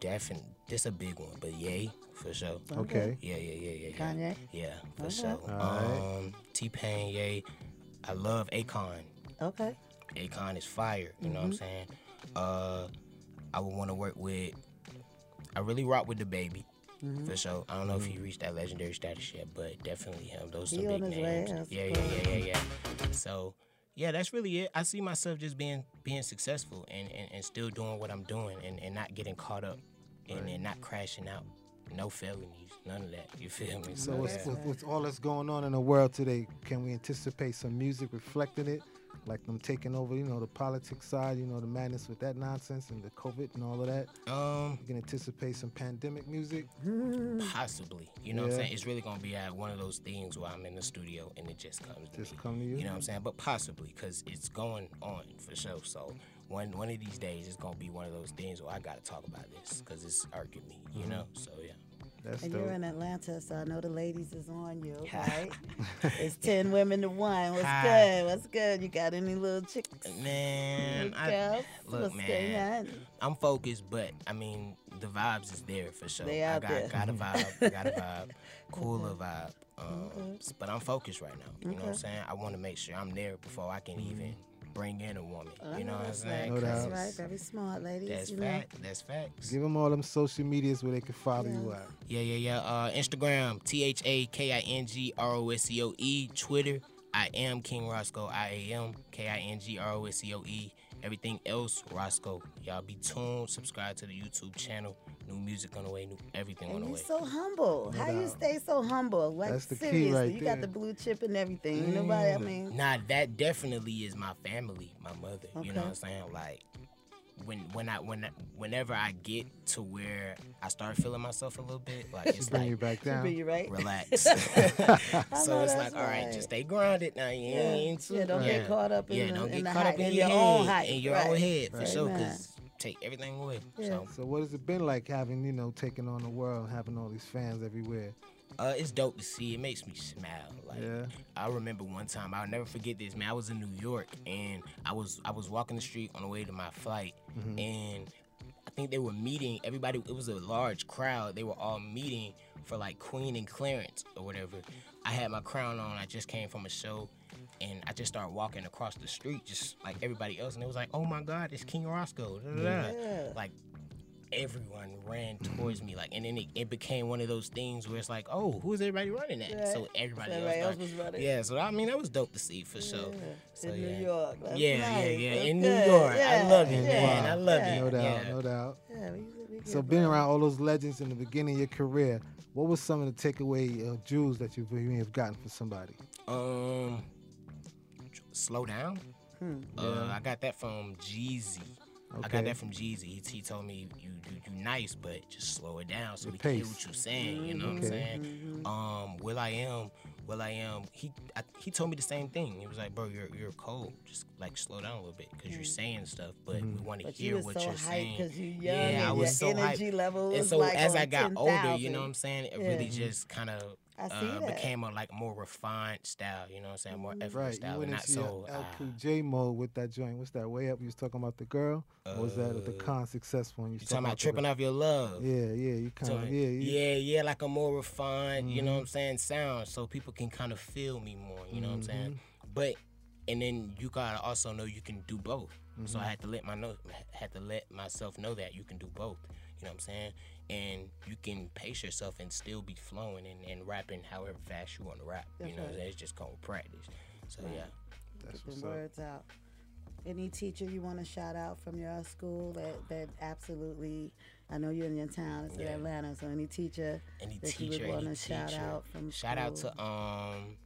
Definitely, this a big one, but Ye for sure. Okay. Yeah, yeah, yeah, yeah, yeah. Kanye? Yeah, for Okay. sure. Alright. Um, T Pain, Ye. I love Akon. Okay. Akon is fire. You know what I'm Mhm. saying? Uh, I would want to work with. I really rock with DaBaby. Mhm. For sure. I don't know if he reached that legendary status yet, but definitely him. Those He some big his way, names. I Yeah, yeah, yeah, yeah, yeah. So yeah, that's really it. I see myself just being being successful and, and, and still doing what I'm doing and, and not getting caught up and, and not crashing out. No felonies, none of that. You feel me? So with, with, with all that's going on in the world today, can we anticipate some music reflecting it? Like them taking over, you know, the politics side, you know, the madness with that nonsense and the COVID and all of that. Um, You can anticipate some pandemic music. possibly. You know what I'm saying? It's really gonna be at one of those things where I'm in the studio and it just comes to Just me. come to you. You know what I'm saying? But possibly because it's going on for sure. So one one of these days it's gonna be one of those things where I gotta talk about this because it's irking me. You know? So yeah. That's And dope. you're in Atlanta, so I know the ladies is on you, right? it's ten women to one. What's Hi. good? What's good? You got any little chicks? Man, I, look, What's man, good? I'm focused, but I mean the vibes is there for sure. They I out got, there. got a vibe, got a vibe, cooler vibe. Um, s- But I'm focused right now. You know what I'm saying? I want to make sure I'm there before I can even bring in a woman. You know what I'm saying? right. No That's right. Very smart, ladies. That's you know. fact. That's facts. Give them all them social medias where they can follow you at. Yeah, yeah, yeah. Uh, Instagram, T H A K I N G R O S C O E. Twitter, I am King Roscoe. I A M K I N G R O S C O E. Everything else, Roscoe. Y'all be tuned. Subscribe to the YouTube channel. New music on the way. New everything on And the you way. so humble. No How you stay so humble? Like That's the key seriously, right you there. got the blue chip and everything. Nobody, I Mm. mean, Nah, that definitely is my family, my mother. You know what I'm saying? Like when when I when whenever I get to where I start feeling myself a little bit, like it's Bring like you back down. be you right. relax. know so it's that's like, all right, right. just stay grounded now. You Yeah. ain't too, Yeah, don't get caught up in yeah, the- don't in get the caught hype- up in, in your, your own head, hype, in your right. own head for Right. sure. Amen. Cause take everything away. Yeah. So So what has it been like having, you know, taking on the world, having all these fans everywhere? Uh, it's dope to see. It makes me smile. Like Yeah. I remember one time, I'll never forget this, man. I was in New York and I was I was walking the street on the way to my flight Mm-hmm. and I think they were meeting everybody it was a large crowd. They were all meeting for like Queen and Clarence or whatever. I had my crown on. I just came from a show, and I just started walking across the street, just like everybody else, and it was like, oh my God, it's King Roscoe. Da, da, da. Yeah. Like everyone ran towards me, like, and then it, it became one of those things where it's like, oh, who's everybody running at? Right. So everybody, So else, everybody else started- was running. Yeah, so I mean, that was dope to see for sure. So in yeah. New York. That's yeah, nice. yeah, yeah. That's In good. New York, Yeah. I love it, yeah. man. I love Yeah. it. No doubt, yeah. no doubt. Yeah, we, we So being bro. around all those legends in the beginning of your career, what was some of the takeaway uh, jewels that you may have gotten for somebody? Um, slow down. Hmm. Uh, I got that from Jeezy. I got that from Jeezy. He, he told me you, you you nice, but just slow it down so The we can hear what you're saying. You know what I'm saying? Um, will.i.am, Will I am. He I, he told me the same thing. He was like, bro, you're you're cold. Just like slow down a little bit because you're saying stuff, but we want to hear you what so you're hyped saying. 'cause you young yeah, I was your so energy hyped. level and so like as I on got older, you know what I'm saying, it Yeah. really just kind of I see uh, that. became a like more refined style. You know what I'm saying? More effortless Right, style, you and went not into so. your L uh, Cool J mode with that joint. What's that? Way up. You was talking about the girl. or was that the con successful? And you You talking about the- tripping off your love? Yeah, yeah. You kind So, of yeah, yeah. yeah, yeah, like a more refined, you know what I'm saying, sound, so people can kind of feel me more. You know what I'm saying? Mm-hmm. But and then you gotta also know you can do both. So Mhm. I had to let my know, had to let myself know that you can do both. You know what I'm saying? And you can pace yourself and still be flowing and, and rapping however fast you want to rap. You know right. saying? It's just called practice. So Right. yeah. That's Get the words out. Any teacher you want to shout out from your school that that absolutely, I know you're in your town, it's in Atlanta, so any teacher any that teacher, you would want any to shout teacher. out from shout out to um,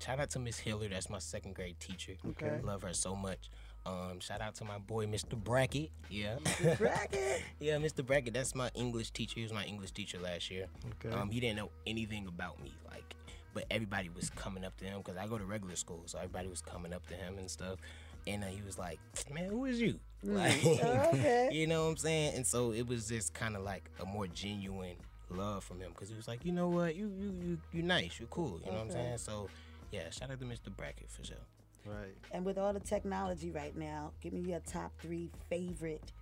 shout out to Miss Hiller. That's my second grade teacher. Okay. love her so much. Um, shout out to my boy Mr. Brackett. Yeah, Mr. Brackett. yeah, Mr. Brackett. That's my English teacher. He was my English teacher last year. Okay. Um, he didn't know anything about me, like, but everybody was coming up to him because I go to regular school, so everybody was coming up to him and stuff. And uh, he was like, "Man, who is you?" Like, Mm. Okay. you know what I'm saying? And so it was just kind of like a more genuine love from him because he was like, you know what, you you you you nice, you cool. You know what I'm saying? So yeah, shout out to Mr. Brackett for sure. Right. And with all the technology right now, give me your top three favorite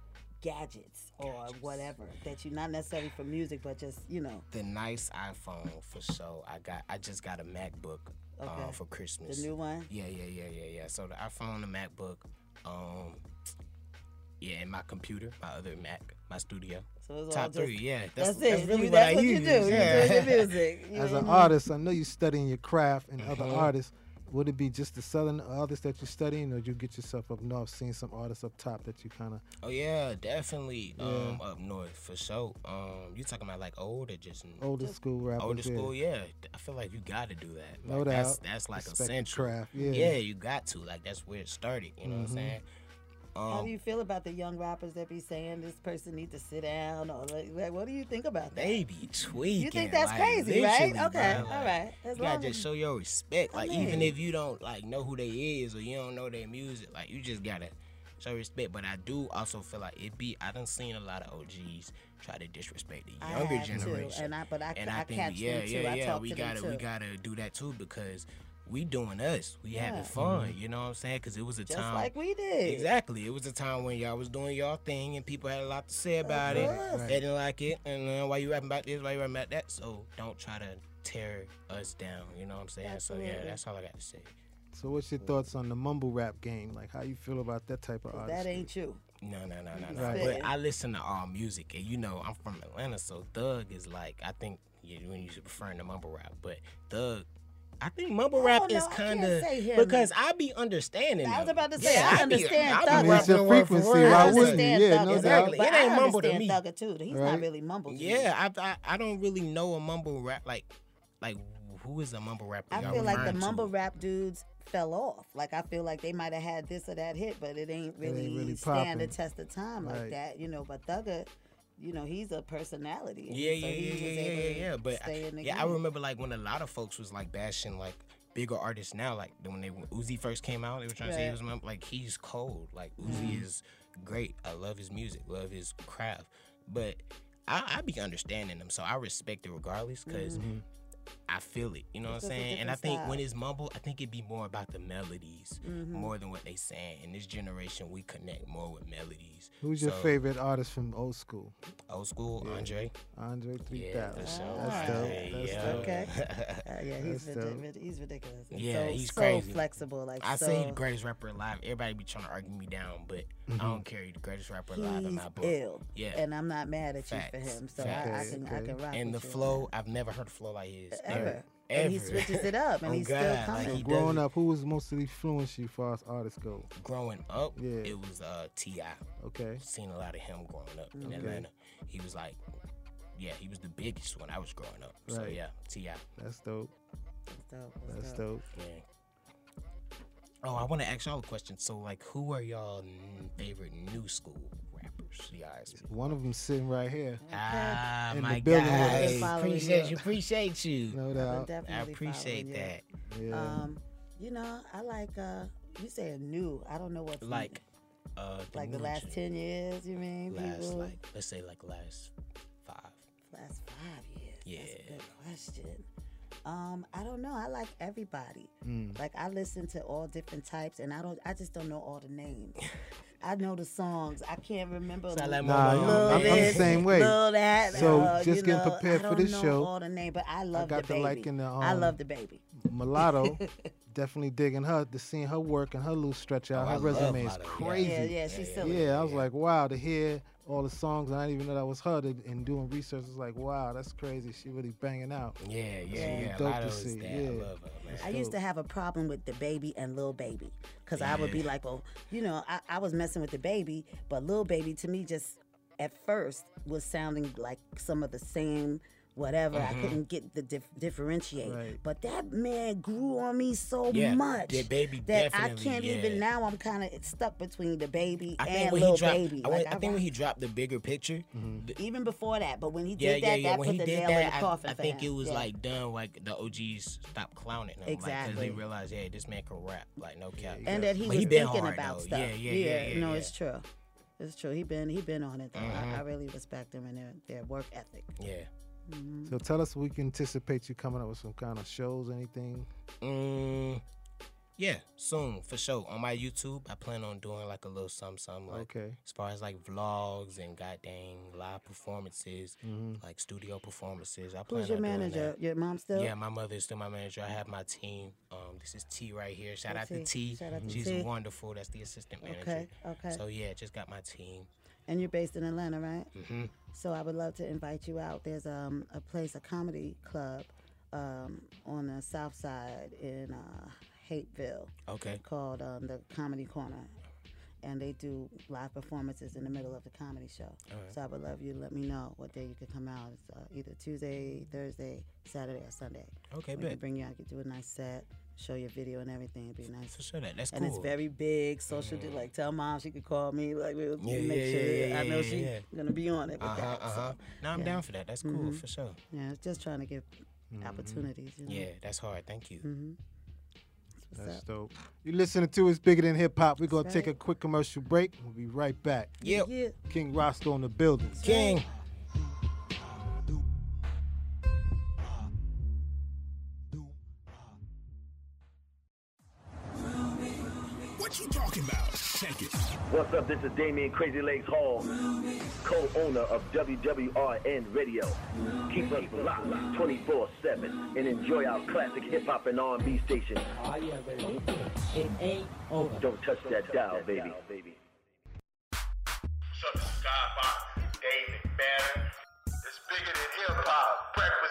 gadgets or whatever that you not necessarily for music, but just you know The nice iPhone for sure. I got I just got a MacBook uh, Okay. for Christmas. the new one. Yeah, yeah, yeah, yeah, yeah. So the iPhone, the MacBook, um, yeah, and my computer, my other Mac, my studio. So it's all Top just- three, yeah. That's, That's, that's, really you, what that's I what use. you do. You yeah. your music. You As an artist, I know you're studying your craft, and other Mhm. artists. Would it be just the southern artists that you're studying, or you get yourself up north, seeing some artists up top that you kind of? Oh yeah, definitely. Yeah. Um, up north for sure. Um, you talking about like old or just Older school rappers, Older school, yeah. I feel like you got to do that. No Like, That's doubt. that's like Respect essential. craft, yeah. Yeah, you got to. Like that's where it started. You know what I'm Mhm. Saying? How Um, do you feel about the young rappers that be saying this person need to sit down or like, like, what do you think about that? they be tweaking. You think that's like, crazy, right? Okay, bruh, like, all right. As you gotta just show your respect. I Like even if you don't like know who they is or you don't know their music, like you just gotta show respect. But I do also feel like it be. I done seen a lot of OGs try to disrespect the I younger have too, generation. and I- but I- and I think catch them yeah, too. yeah, I yeah. we to gotta we gotta do that too because. We doing us. We Yeah. having fun. You know what I'm saying? Because it was a time Just time like we did. Exactly. It was a time when y'all was doing y'all thing and people had a lot to say about it. course. They didn't like it. And uh, why you rapping about this? Why you rapping about that? So don't try to tear us down. You know what I'm saying? So yeah, that's all I got to say. So, what's your thoughts on the mumble rap game? Like, how you feel about that type of artist? that ain't you. No, no, no, no, no. Right. But I listen to all music, and you know I'm from Atlanta, so Thug is like I think yeah, when you preferring to mumble rap, but Thug. I think mumble rap Oh, no, is I kind of because I be understanding. I was about to say, Yeah, I be- understand I be Thug. I mean, it's rapping your frequency. Why wouldn't you? understand Yeah, Thugger, no Exactly. but It ain't mumble to me. Thugger too. He's Right. not really mumble. to me. Yeah, I, I I don't really know a mumble rap like like who is a mumble rapper? I feel like the referring to? mumble rap dudes fell off. Like I feel like they might have had this or that hit, but it ain't really, really stand the test of time like Right. that. You know, but Thugger, you know, he's a personality. Yeah, so yeah, yeah, yeah, yeah, yeah. But the yeah, I remember like when a lot of folks was like bashing like bigger artists now, like when they when Uzi first came out, they were trying to say he was mum- like he's cold. Like Uzi is great. I love his music, love his craft, but I, I be understanding them, so I respect it regardless because. Mm-hmm. I feel it. You know It's what I'm saying? And I different think when it's mumble, I think it'd be more about the melodies Mhm. more than what they saying. In this generation, we connect more with melodies. Who's your favorite artist from old school? Old school, Yeah. Andre. Andre 3000. for sure. That's dope. Hey, That's yeah. dope. Okay. Uh, yeah, he's, That's rid- he's ridiculous. He's Yeah, so, he's so crazy. flexible. Like I so, say he the greatest rapper alive. Everybody be trying to argue me down, but I don't care. He the greatest rapper alive in he's my book. ill. Yeah, and I'm not mad at Facts. you for him. So I, I Facts. can I can rock And the you on flow, I've never heard a flow like his. Ever. Ever. And he switches it up, and Oh, he's still coming. Like he Growing does it. up, who was most influenced you as far as artists go? growing up, Yeah. it was uh Ti. Okay. Seen a lot of him growing up in Okay. Atlanta. He was like, yeah, he was the biggest when I was growing up. So yeah, Ti. That's dope. That's dope. That's dope. Yeah. Oh, I want to ask y'all a question. So, like, who are y'all favorite new school rappers? You guys. One of them sitting right here. Ah, In the my building with God. us. Appreciate you. you. Appreciate you. No I've doubt. been I appreciate that. you. Yeah. Um, you know, I like uh, you said new. I don't know what's new. Like, uh, like the last gen- ten years. You mean last people? like let's say like last five. last five years. Yeah. That's a good question. Um, I don't know. I like everybody. Mm. Like I listen to all different types, and I don't. I just don't know all the names. I know the songs. I can't remember. So I like Nah, Lil I'm, I'm- I'm the same way. That. So uh, just you getting know, prepared I for don't this know show. All the name, but I love got the to baby. liking the, I um, love DaBaby. Mulatto, definitely digging her. To seeing her work and her little stretch out, Oh, her love resume is crazy. Yeah, yeah, she's silly. Yeah, I was like, wow, to hear all the songs, I didn't even know that was her. to- And doing research, was like, wow, that's crazy. She really banging out. Yeah, yeah, Yeah. yeah. Dope to see, that. yeah. I love her, man. I used to have a problem with the baby and Lil Baby because I would be like, well, you know, I, I was messing with DaBaby, but Lil Baby to me just at first was sounding like some of the same whatever. I Mhm. couldn't get the dif- differentiate. Right. But that man grew on me so Yeah, much DaBaby that I can't yeah. even now. I'm kind of stuck between DaBaby I think and when Lil he dropped, Baby. I, Like, went- I think when he dropped the bigger picture, Mm-hmm. the- even before that, but when he did yeah, that, yeah. that When put he the did nail that, in the I, coffin I think him. it was Yeah. like done like the OGs stopped clowning him, like because Exactly. they realized, yeah, this man can rap, like no cap. and that he But was he thinking hard, about though. stuff. Yeah, yeah, yeah, yeah. no, it's true. It's true. He been he been on it though. I, I really respect him and their, their work ethic. Yeah. So tell us, we can anticipate you coming up with some kind of shows, anything. Mm, yeah, soon for sure. On my YouTube, I plan on doing like a little something, something like Okay. as far as like vlogs and goddamn live performances, like studio performances. I plan Who's your on doing manager? that. Your mom still? Yeah, my mother is still my manager. I have my team. Um, this is T right here. Shout Hey, out to T. T. Shout out to She's T. wonderful. That's the assistant manager. Okay, okay. So yeah, just got my team. And you're based in Atlanta, right? hmm So I would love to invite you out. There's um, a place, a comedy club um, on the south side in uh, Hapeville Okay. called um, the Comedy Corner. And they do live performances in the middle of the comedy show. So I would love you to let me know what day you could come out. It's uh, either Tuesday, Thursday, Saturday, or Sunday. Okay, we bet. bring you out, could do a nice set, show your video and everything. It'd be nice. For sure, that that's and it's very big, social. di- Like tell mom she could call me. Like we'll Yeah, make yeah, sure yeah, yeah, I know yeah, she's gonna be on it with Uh huh. that. Uh so. Now I'm yeah. down for that. That's cool Mhm. for sure. Yeah, just trying to give opportunities. You know? Yeah, that's hard. Thank you. Mm-hmm. What's That's up? dope. You listening to It's Bigger Than Hip Hop. We're going to take a quick commercial break. We'll be right back. Yep. Yeah. King Roscoe on the building. King. Check it. What's up? This is Damion Crazy Legs Hall, co-owner of WWRN Radio. Keep us locked 24/7 and enjoy our classic hip hop and R&B station. Are ah, you ready? It ain't over. Don't touch that dial, baby. What's up, Skybox, David Banner. It's bigger than hip hop. Breakfast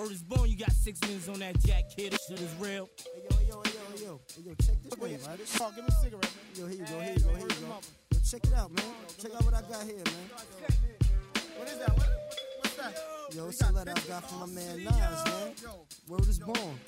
Word is born, you got six minutes on that jack kid. This shit is real. Hey, yo, yo, yo, yo, hey, yo, check this thing, right? Oh, give me a cigarette, man. Yo, here you go, here you go, here you go. Yo, check it out, man. Check out what I got here, man. What is that? What, what's that? Yo, it's a letter I got from my man Nas, man. Word is born.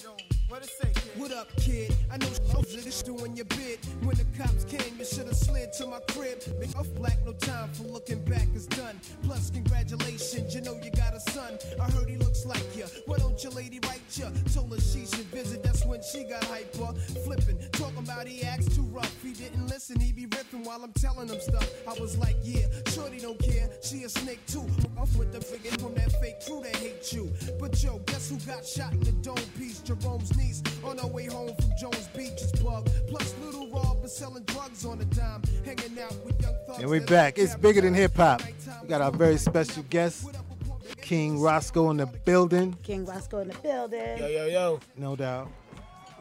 What say. What up, kid? I know shit is doing your bit. When the cops came, you should have slid to my crib. Make off black, no time for looking back is done. Plus, congratulations, you know you got a son. I heard he looks like you. Why don't your lady write you? Told her she should visit, that's when she got hyper. Flipping, talking about he acts too rough. He didn't listen, he be ripping while I'm telling them stuff. I was like, yeah, Shorty don't care. She a snake too. Off with the friggin' from that fake crew that hate you. But yo, guess who got shot in the dome piece? Jerome's niece on her way home from Jones Beach is bug. Plus, little Rob is selling drugs on a dime, hanging out with young thugs. And we're back. It's bigger than hip hop. We got our very special guest, King Roscoe in the building. King Roscoe in the building. Yo, yo, yo. No doubt.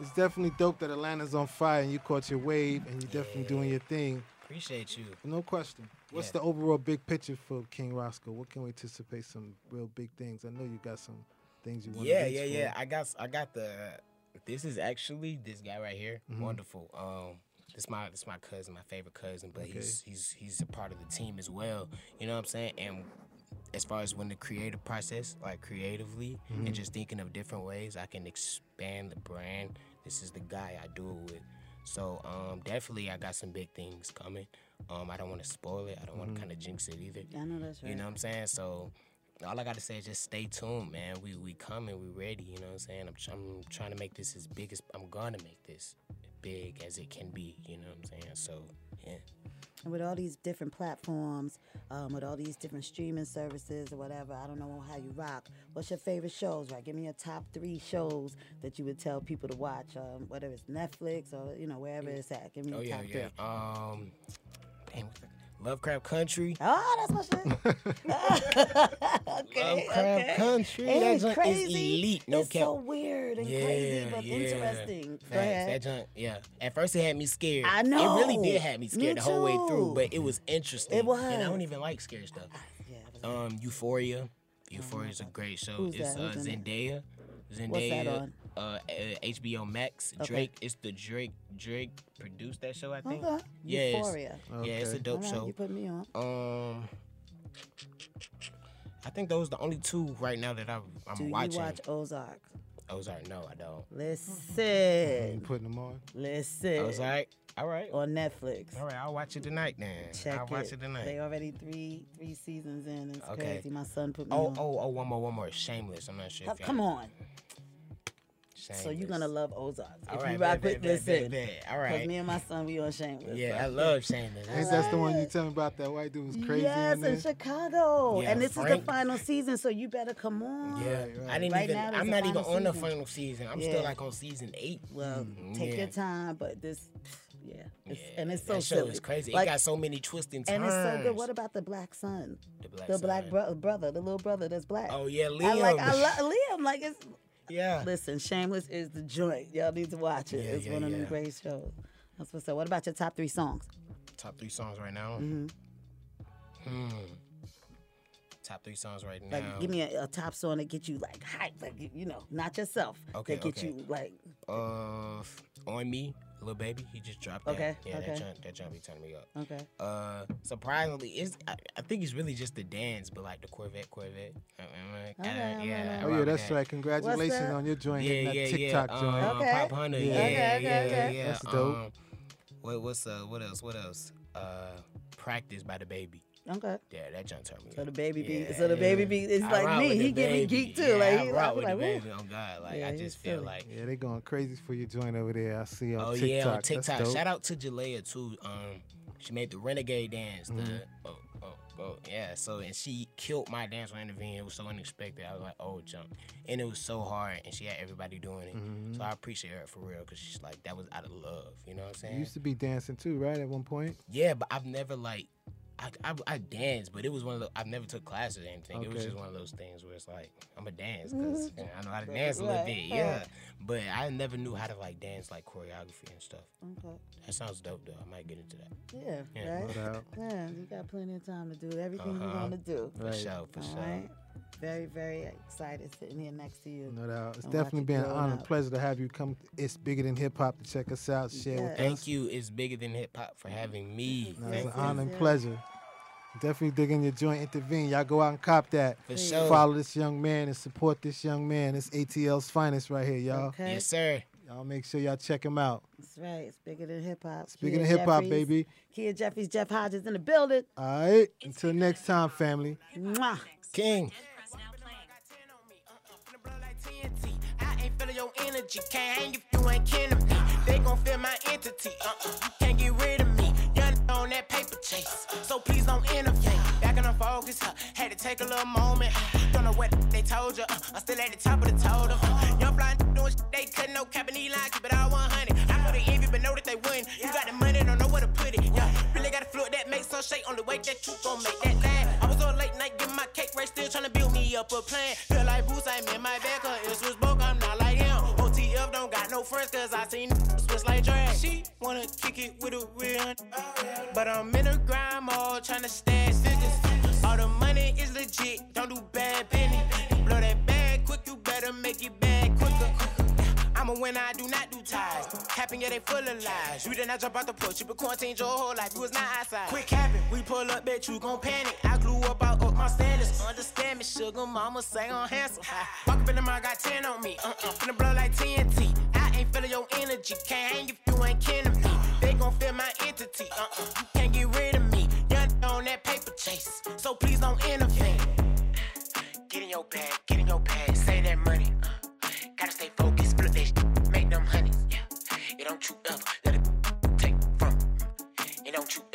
It's definitely dope that Atlanta's on fire and you caught your wave and you're definitely doing your thing. Appreciate you. No question. What's Yeah. the overall big picture for King Roscoe? What can we anticipate? Some real big things. I know you got some things you want Yeah, to yeah, yeah. I got, I got the. This is actually this guy right here. Mhm. Wonderful. Um, this my, this my cousin, my favorite cousin, but Okay. he's, he's, he's a part of the team as well. You know what I'm saying? And as far as when the creative process, like creatively, Mhm. and just thinking of different ways I can expand the brand. This is the guy I do it with. So um, definitely, I got some big things coming. Um, I don't want to spoil it. I don't want to kind of jinx it either. I know that's right. You know what I'm saying? So all I gotta say is just stay tuned, man. We we coming, we ready. You know what I'm saying? I'm, I'm trying to make this as big as I'm gonna make this big as it can be. You know what I'm saying? So yeah. And with all these different platforms, um, with all these different streaming services or whatever, I don't know how you rock. What's your favorite shows? Right, give me your top three shows that you would tell people to watch, um, whether it's Netflix or you know wherever it's at. Give me Oh your yeah, top yeah. three. Um, damn, what's that? Lovecraft Country. Oh, that's my shit. okay, Lovecraft okay. Country. It that ain't joint crazy. is elite. No it's cap. so weird and crazy, but interesting. Go Facts. That junk, yeah. At first, it had me scared. I know. It really did have me scared Me the whole way through, but it was interesting. It was. And I don't even like scary stuff. Um, Euphoria. Euphoria is a great show. Who's it's that? uh, Who's in it? Zendaya. Zendaya. What's that on? Uh, uh, HBO Max. Okay. Drake. It's the Drake. Drake produced that show. I think. Okay. Yeah. it's- Euphoria. Yeah, it's a dope All right, show. You put me on. Um, I think those are the only two right now that I, I'm Do watching. you watch Ozark? Ozark? No, I don't. You Listen, putting them on? listen. Ozark. All right. On Netflix. All right, I'll watch it tonight then. Check I'll watch it. it tonight. They already three three seasons in. It's Okay. crazy. My son put me Oh, on. oh, oh, one more, one more. Shameless. I'm not sure. Oh, come on. Shameless. So you're gonna love Ozark. All If right, you bet, rock bet, with bet, listen. bet, bet. All 'cause me and my son we on Shameless. Yeah, so- I love Shameless. Ain't that's the one you tell me about that white dude was crazy Yes, in there? in Chicago. Yeah, and this is the final season, so you better come on. Yeah, I didn't Right even. now, I'm not even final on the final season. I'm Yeah. still like on season eight. Well, Mm, take yeah. your time, but this, yeah, it's, and it's so that show silly. is crazy. Like, it got so many twists and turns. and it's so good. What about the black son? The black the black son. bro- brother, the little brother that's black. Oh yeah, I Liam. like I love Liam. Like it's yeah. listen, Shameless is the joint. Y'all need to watch it. Yeah, it's yeah, one of them yeah. great shows. That's what's up. What about your top three songs? Top three songs right now. hmm Hmm. Top three songs right now. Like, give me a, a top song that get you like hype, like you- you know, not yourself. Okay, that get okay. you like Uh, on me, Lil Baby. He just dropped that. Okay, Yeah, okay. that jump, that jump be turning me up. okay. Uh, surprisingly, it's I, I think it's really just the dance, but like the Corvette, Corvette. Uh, uh, uh, Okay, okay, yeah. I Oh yeah, that's that. right. Congratulations on your joint Yeah, hitting that TikTok yeah. joint. Um, Okay. Popp Hunna. Yeah. Yeah, Okay, yeah, okay, yeah, okay. yeah. That's dope. Um, what, what's uh, what else? What else? Uh, practice by DaBaby. Okay. Yeah, that jump turned me. So the baby beat. Yeah, So the baby yeah. beat. It's I like me. He get me baby. geek too. Yeah, like I he, rock I with be DaBaby. Woo. Oh God, like Yeah, I just feel silly. like. Yeah, they going crazy for your joint over there. I see on Oh TikTok. yeah, on That's TikTok. dope. Shout out to Jalaiah too. Um, she made the Renegade dance. The Mhm. oh, oh, oh, yeah. So and she killed my dance on intervene. It was so unexpected. I was like, oh jump, and it was so hard, and she had everybody doing it. Mhm. So I appreciate her for real because she's like that was out of love. You know what I'm saying? You used to be dancing too, right? At one point. Yeah, but I've never like. I, I, I danced, but it was one of the I've never took classes or anything. It was just one of those things where it's like I'm a dance because I know how to dance a little bit, right. yeah. But I never knew how to like dance like choreography and stuff. Okay. That sounds dope though. I might get into that. Yeah. Yeah. Right. No. Yeah. You got plenty of time to do everything you Uh-huh. want to do. For Right. sure, for All sure. right. Very, very excited sitting here next to you. No doubt. It's definitely been an honor and pleasure to have you come. It's bigger than hip hop to check us out, share with us. Thank you. It's bigger than hip hop for having me. No, it's an honor and pleasure. Definitely digging your joint, intervene. Y'all go out and cop that. For sure. Follow this young man and support this young man. It's ATL's finest right here, y'all. Okay. Yes, sir. Y'all make sure y'all check him out. That's right. It's bigger than hip hop. It's bigger than hip hop, baby. Kia Jeffries, Jeff Hodges in the building. All right. Until next time, family. Mwah. King. I ain't feeling your energy. Can't hang if you ain't kin to me. They gon' feel my entity. Uh-uh. You can't get rid of me. Young on that paper chase. So please don't innovate. Back in the focus, huh? had to take a little moment. Don't know what they told you. Uh, I'm still at the top of the totem. Uh, young fly doing shit they couldn't know. Cap and line, keep it all 100. I know they envy, but know that they wouldn't. You got the money, don't know where to put it. Yeah, really got a floor that makes some shake. Only way that you gon' make that last. I was on late night getting my cake right, still trying to build me up a plan. Feel like Bruce, I'm in my back, cause it was broke, I'm not like him. OTF don't got no friends, cause I seen switch like trash. She wanna kick it with a real, but I'm in a grind mode, trying to stash figures. All the money is legit, don't do bad penny. A winner, I do not do ties. Capping, yeah, they full of lies. You did not jump out the porch, you been quarantined your whole life, you was not outside. Quick capping, we pull up, bet you gon' panic. I glue up, I up my standards. Understand me, sugar mama, say I'm handsome. Walk up in the mall, got 10 on me. Uh-uh, finna blow like TNT. I ain't feeling your energy, can't hang if you ain't kin me. They gon' feel my entity, uh-uh, you can't get rid of me. Young on that paper chase, so please don't intervene. Get in your bag, get in your bag, save that money. Uh, gotta stay focused, it don't you ever let it take from. It don't you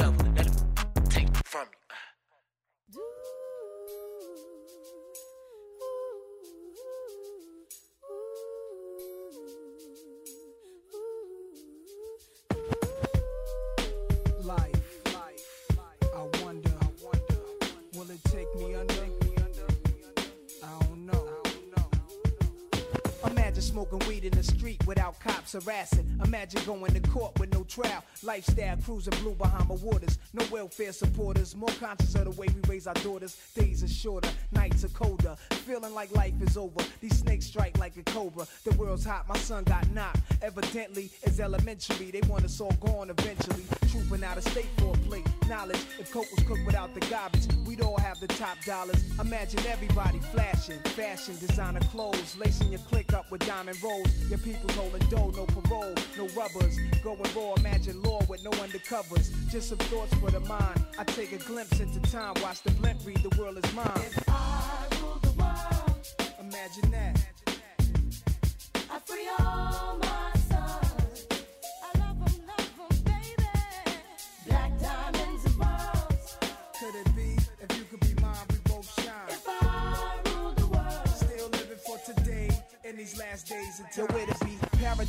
in the street without cops harassing. Imagine going to court with no trial. Lifestyle cruising blue Bahama waters. No welfare supporters. More conscious of the way we raise our daughters. Days are shorter, nights are colder. Feeling like life is over. These snakes strike like a cobra. The world's hot, my son got knocked. Evidently, it's elementary. They want us all gone eventually. Trooping out of state for a plate. Knowledge, if coke was cooked without the garbage, we'd all have the top dollars. Imagine everybody flashing, fashion, designer clothes, lacing your click up with diamond rolls. Your people holding dough, no parole, no rubbers. Going raw, imagine law with no undercovers. Just some thoughts for the mind. I take a glimpse into time, watch the blimp read, the world is mine. If I rule the world, Imagine that.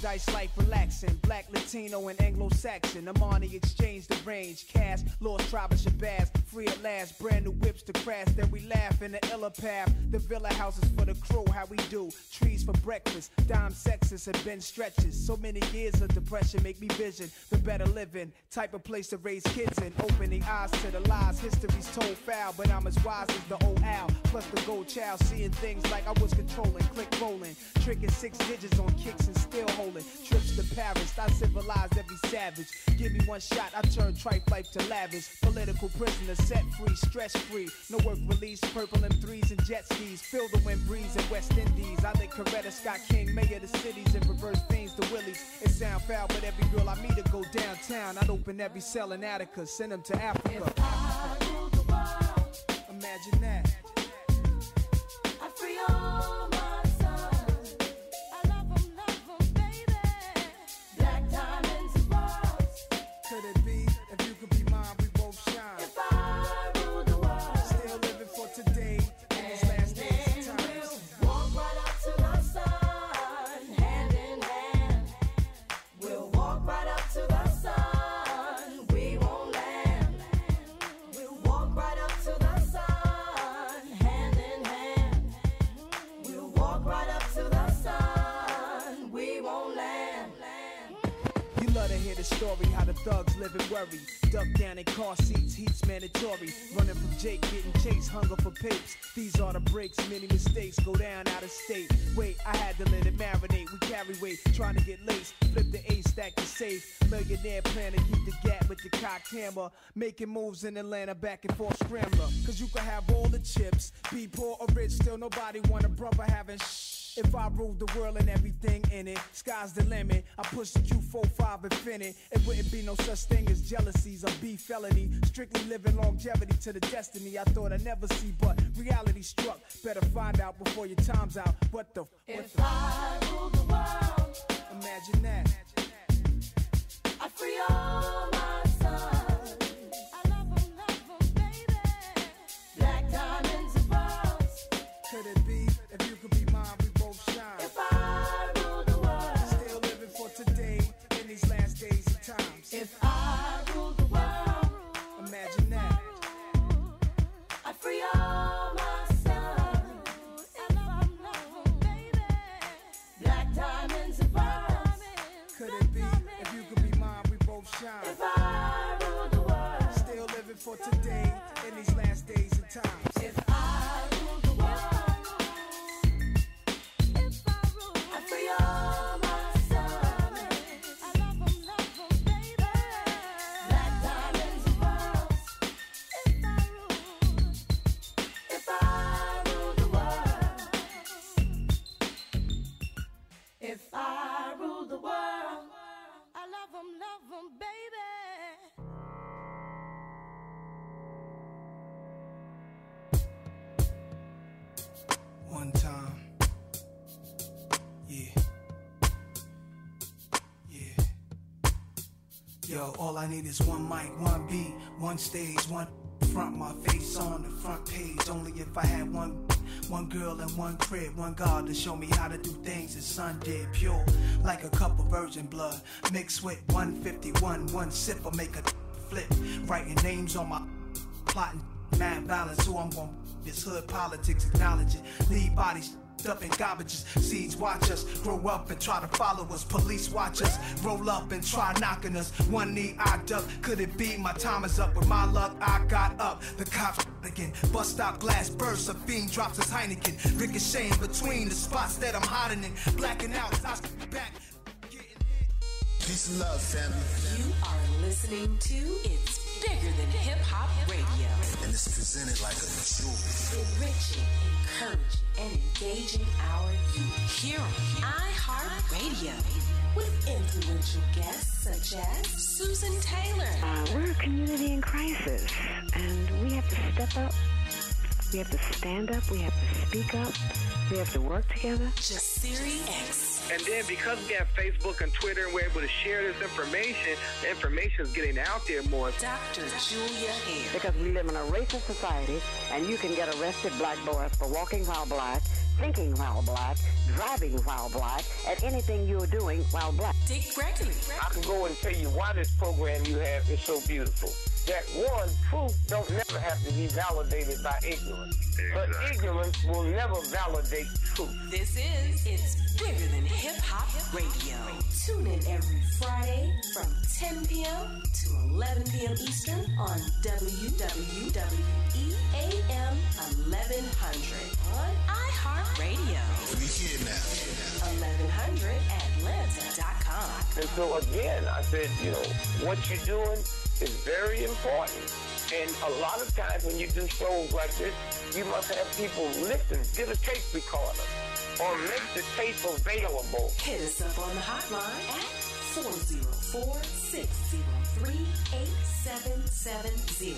Paradise life relaxing. Black, Latino, and Anglo-Saxon. Armani exchange the range. Cash, tribe of Shabazz. Free at last, brand new whips to crash. Then we laugh in the illa path. The villa houses for the crew, how we do. Trees for breakfast. Dime sexes have been stretches. So many years of depression make me vision the better living. Type of place to raise kids in. Opening eyes to the lies. History's told foul, but I'm as wise as the old owl. Plus the gold child, seeing things like I was controlling. Click rolling. Tricking six digits on kicks and still holding. Trips to Paris, I civilized every savage. Give me one shot, I turn tripe life to lavish. Political prisoner, set free, stress free. No work release, purple M3s and jet skis. Feel the wind breeze in West Indies. I think Coretta Scott King, mayor of the cities, and reverse fiends to Willies. It sound foul, but every girl I meet to go downtown. I'd open every cell in Attica, send them to Africa. Imagine that. Moves in Atlanta, back and forth scrambler. Cause you can have all the chips. Be poor or rich, still nobody want a brother having shh. If I ruled the world and everything in it, sky's the limit. I push the Q45 infinite. It wouldn't be no such thing as jealousies or beef felony. Strictly living longevity to the destiny I thought I'd never see, but reality struck. Better find out before your time's out. What the? What If the? I All I need is one mic, one beat, one stage, one front, my face on the front page. Only if I had one one girl and one crib, one God to show me how to do things his son did. Pure, like a cup of virgin blood, mixed with 151. One sip will make a flip. Writing names on my plotting mad balance. Who I'm gonna this hood politics, acknowledge it. Leave bodies up in garbages. Seeds watch us grow up and try to follow us. Police watch us roll up and try knocking us. One knee I duck. Could it be my time is up? With my luck, I got up. The cops again. Bust stop glass bursts. A fiend drops his Heineken. Ricocheting between the spots that I'm hiding in. Blacking out. I back. Peace and love, family. You are listening to It's Bigger Than Hip Hop Radio. And it's presented like a jewel. Enriching, encouraging, and engaging our youth. Here on iHeartRadio. With influential guests such as Susan Taylor. Uh, we're a community in crisis, and we have to step up. We have to stand up. We have to speak up. We have to work together. Jasiri X. And then because we have Facebook and Twitter and we're able to share this information, the information is getting out there more. Dr. Julia Hare. Because we live in a racist society, and you can get arrested, black boys, for walking while black, thinking while black, driving while black, and anything you're doing while black. Dick Gregory. I can go and tell you why this program you have is so beautiful. That one, truth don't never have to be validated by ignorance. But ignorance will never validate truth. This is It's Bigger Than Hip Hop Radio. Tune in every Friday from 10 p.m. to 11 p.m. Eastern on WWWEAM 1100 on iHeartRadio. We here now. 1100atlanta.com. And so again, I said, you know, what you're doing is very important. And a lot of times when you do shows like this, you must have people listen, get a tape recorder, or make the tape available. Hit us up on the hotline at 404 603 8770.